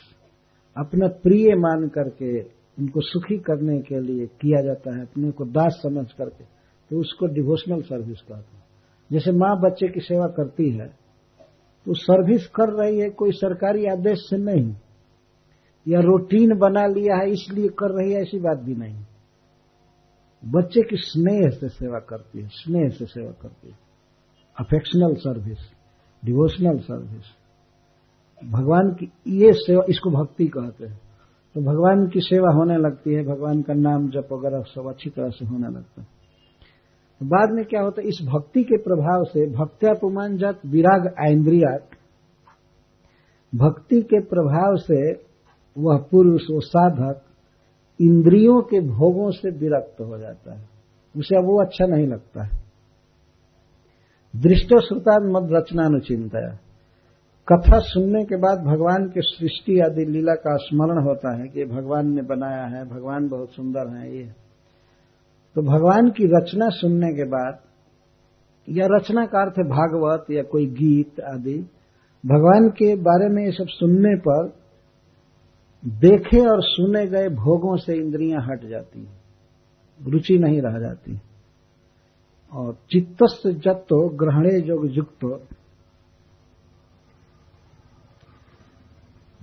अपना प्रिय मान करके, उनको सुखी करने के लिए किया जाता है, अपने को दास समझ करके तो उसको डिवोशनल सर्विस कहते हैं। जैसे माँ बच्चे की सेवा करती है तो सर्विस कर रही है, कोई सरकारी आदेश से नहीं, या रूटीन बना लिया है, इसलिए कर रही है, ऐसी बात भी नहीं। बच्चे की स्नेह से सेवा करती है, स्नेह से सेवा करती है। अफेक्शनल सर्विस डिवोशनल सर्विस भगवान की, ये सेवा, इसको भक्ति कहते हैं। तो भगवान की सेवा होने लगती है, भगवान का नाम जप वगैरह सब अच्छी तरह से होने लगता है। तो बाद में क्या होता है, इस भक्ति के प्रभाव से भक्त्यापुमान जात विराग आइंद्रियात, भक्ति के प्रभाव से वह पुरुष, वो साधक, इंद्रियों के भोगों से विरक्त हो जाता है। उसे वो अच्छा नहीं लगता है। दृष्टो श्रुता मद रचनानुचिंता कथा सुनने के बाद भगवान के सृष्टि आदि लीला का स्मरण होता है कि भगवान ने बनाया है, भगवान बहुत सुंदर है ये। तो भगवान की रचना सुनने के बाद, या रचना का अर्थ भागवत या कोई गीत आदि, भगवान के बारे में ये सब सुनने पर देखे और सुने गए भोगों से इंद्रियाँ हट जाती हैं, रुचि नहीं रह जाती। और चित्तस्थ जत्तो ग्रहणे जोग युक्त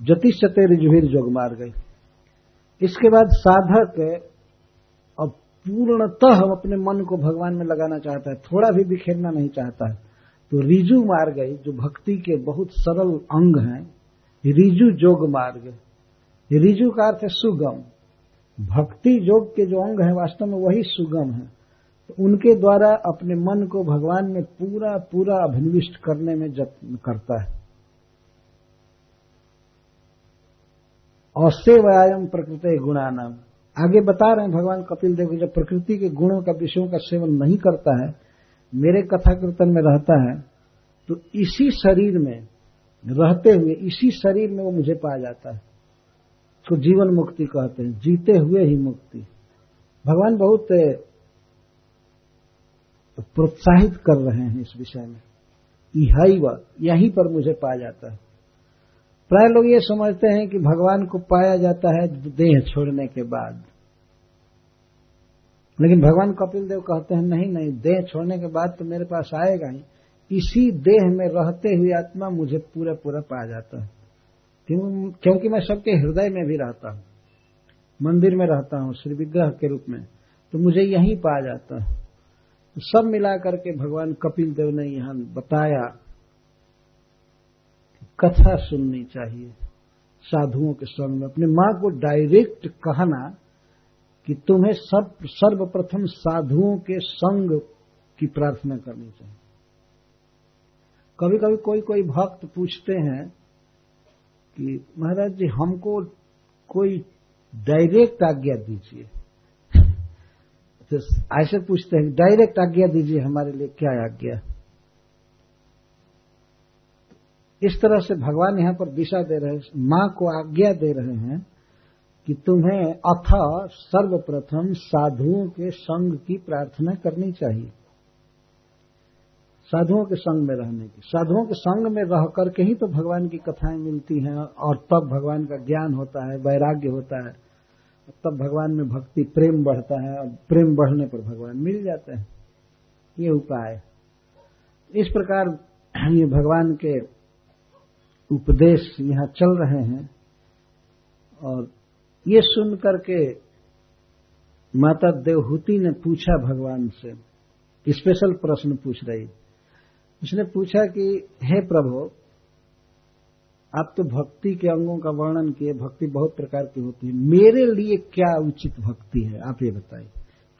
जति सते रिजुहिर जोग मार गई। इसके बाद साधक अब पूर्णतः अपने मन को भगवान में लगाना चाहता है, थोड़ा भी बिखेरना नहीं चाहता है। तो रिजु मार गई, जो भक्ति के बहुत सरल अंग हैं रिजु जोग मार्ग रिजु का अर्थ है सुगम। भक्ति योग के जो अंग है, वास्तव में वही सुगम है। तो उनके द्वारा अपने मन को भगवान में पूरा पूरा अभिनिविष्ट करने में जत्न करता है। असेवयाम प्रकृति गुणानाम। आगे बता रहे हैं भगवान कपिल देव जब प्रकृति के गुणों का, विषयों का सेवन नहीं करता है, मेरे कथा कीर्तन में रहता है तो इसी शरीर में, रहते हुए, इसी शरीर में वो मुझे पा जाता है। उसको जीवन मुक्ति कहते हैं, जीते हुए ही मुक्ति। भगवान बहुत प्रोत्साहित कर रहे हैं इस विषय में। यही यहीं पर मुझे पा जाता है। प्राय लोग ये समझते हैं कि भगवान को पाया जाता है देह छोड़ने के बाद। लेकिन भगवान कपिल देव कहते हैं, नहीं नहीं, देह छोड़ने के बाद तो मेरे पास आएगा ही। इसी देह में रहते हुए आत्मा मुझे पूरा पूरा पा जाता है। क्योंकि मैं सबके हृदय में भी रहता हूँ। मंदिर में रहता हूँ, श्री विग्रह के रूप में। तो मुझे यहीं पाया जाता है। तो सब मिला करके भगवान कपिल देव ने यहाँ बताया कथा सुननी चाहिए साधुओं के संग में। अपने माँ को डायरेक्ट कहना कि तुम्हें सब, सर्वप्रथम साधुओं के संग की प्रार्थना करनी चाहिए। कभी कभी कोई कोई भक्त पूछते हैं कि महाराज जी, हमको कोई डायरेक्ट आज्ञा दीजिए। तो ऐसे पूछते हैं डायरेक्ट आज्ञा दीजिए, हमारे लिए क्या आज्ञा? इस तरह से भगवान यहाँ पर दिशा दे रहे हैं, माँ को आज्ञा दे रहे हैं कि तुम्हें अथ सर्वप्रथम साधुओं के संग की प्रार्थना करनी चाहिए। साधुओं के संग में रहने की। साधुओं के संग में रह करके ही तो भगवान की कथाएँ मिलती हैं और तब भगवान का ज्ञान होता है, वैराग्य होता है। तब भगवान में भक्ति, प्रेम बढ़ता है और प्रेम बढ़ने पर भगवान मिल जाते हैं। ये उपाय। इस प्रकार ये भगवान के उपदेश यहाँ चल रहे हैं और ये सुन करके माता देवहूति ने पूछा भगवान से स्पेशल प्रश्न पूछ रही। उसने पूछा कि, हे प्रभु, आप तो भक्ति के अंगों का वर्णन किए, भक्ति बहुत प्रकार की होती है। मेरे लिए क्या उचित भक्ति है, आप ये बताइए।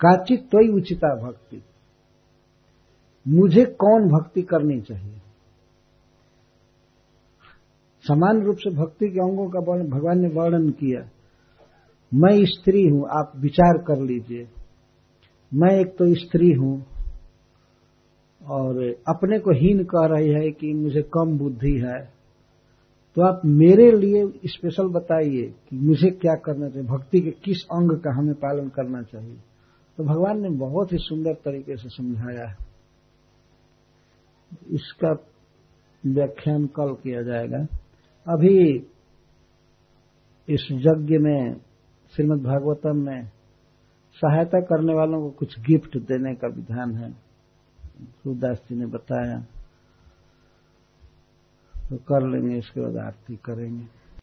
काचित तो ही उचिता भक्ति। मुझे कौन भक्ति करनी चाहिए? समान रूप से भक्ति के अंगों का भगवान ने वर्णन किया। मैं स्त्री हूँ, आप विचार कर लीजिए। मैं एक तो स्त्री हूँ और अपने को हीन कह रही है कि मुझे कम बुद्धि है। तो आप मेरे लिए स्पेशल बताइए कि मुझे क्या करना चाहिए, भक्ति के किस अंग का हमें पालन करना चाहिए। तो भगवान ने बहुत ही सुंदर तरीके से समझाया। है इसका व्याख्यान कल किया जाएगा। अभी इस यज्ञ में श्रीमद् भागवतम में सहायता करने वालों को कुछ गिफ्ट देने का विधान है। सूदास जी ने बताया। तो कर लेंगे, इसके बाद आरती करेंगे।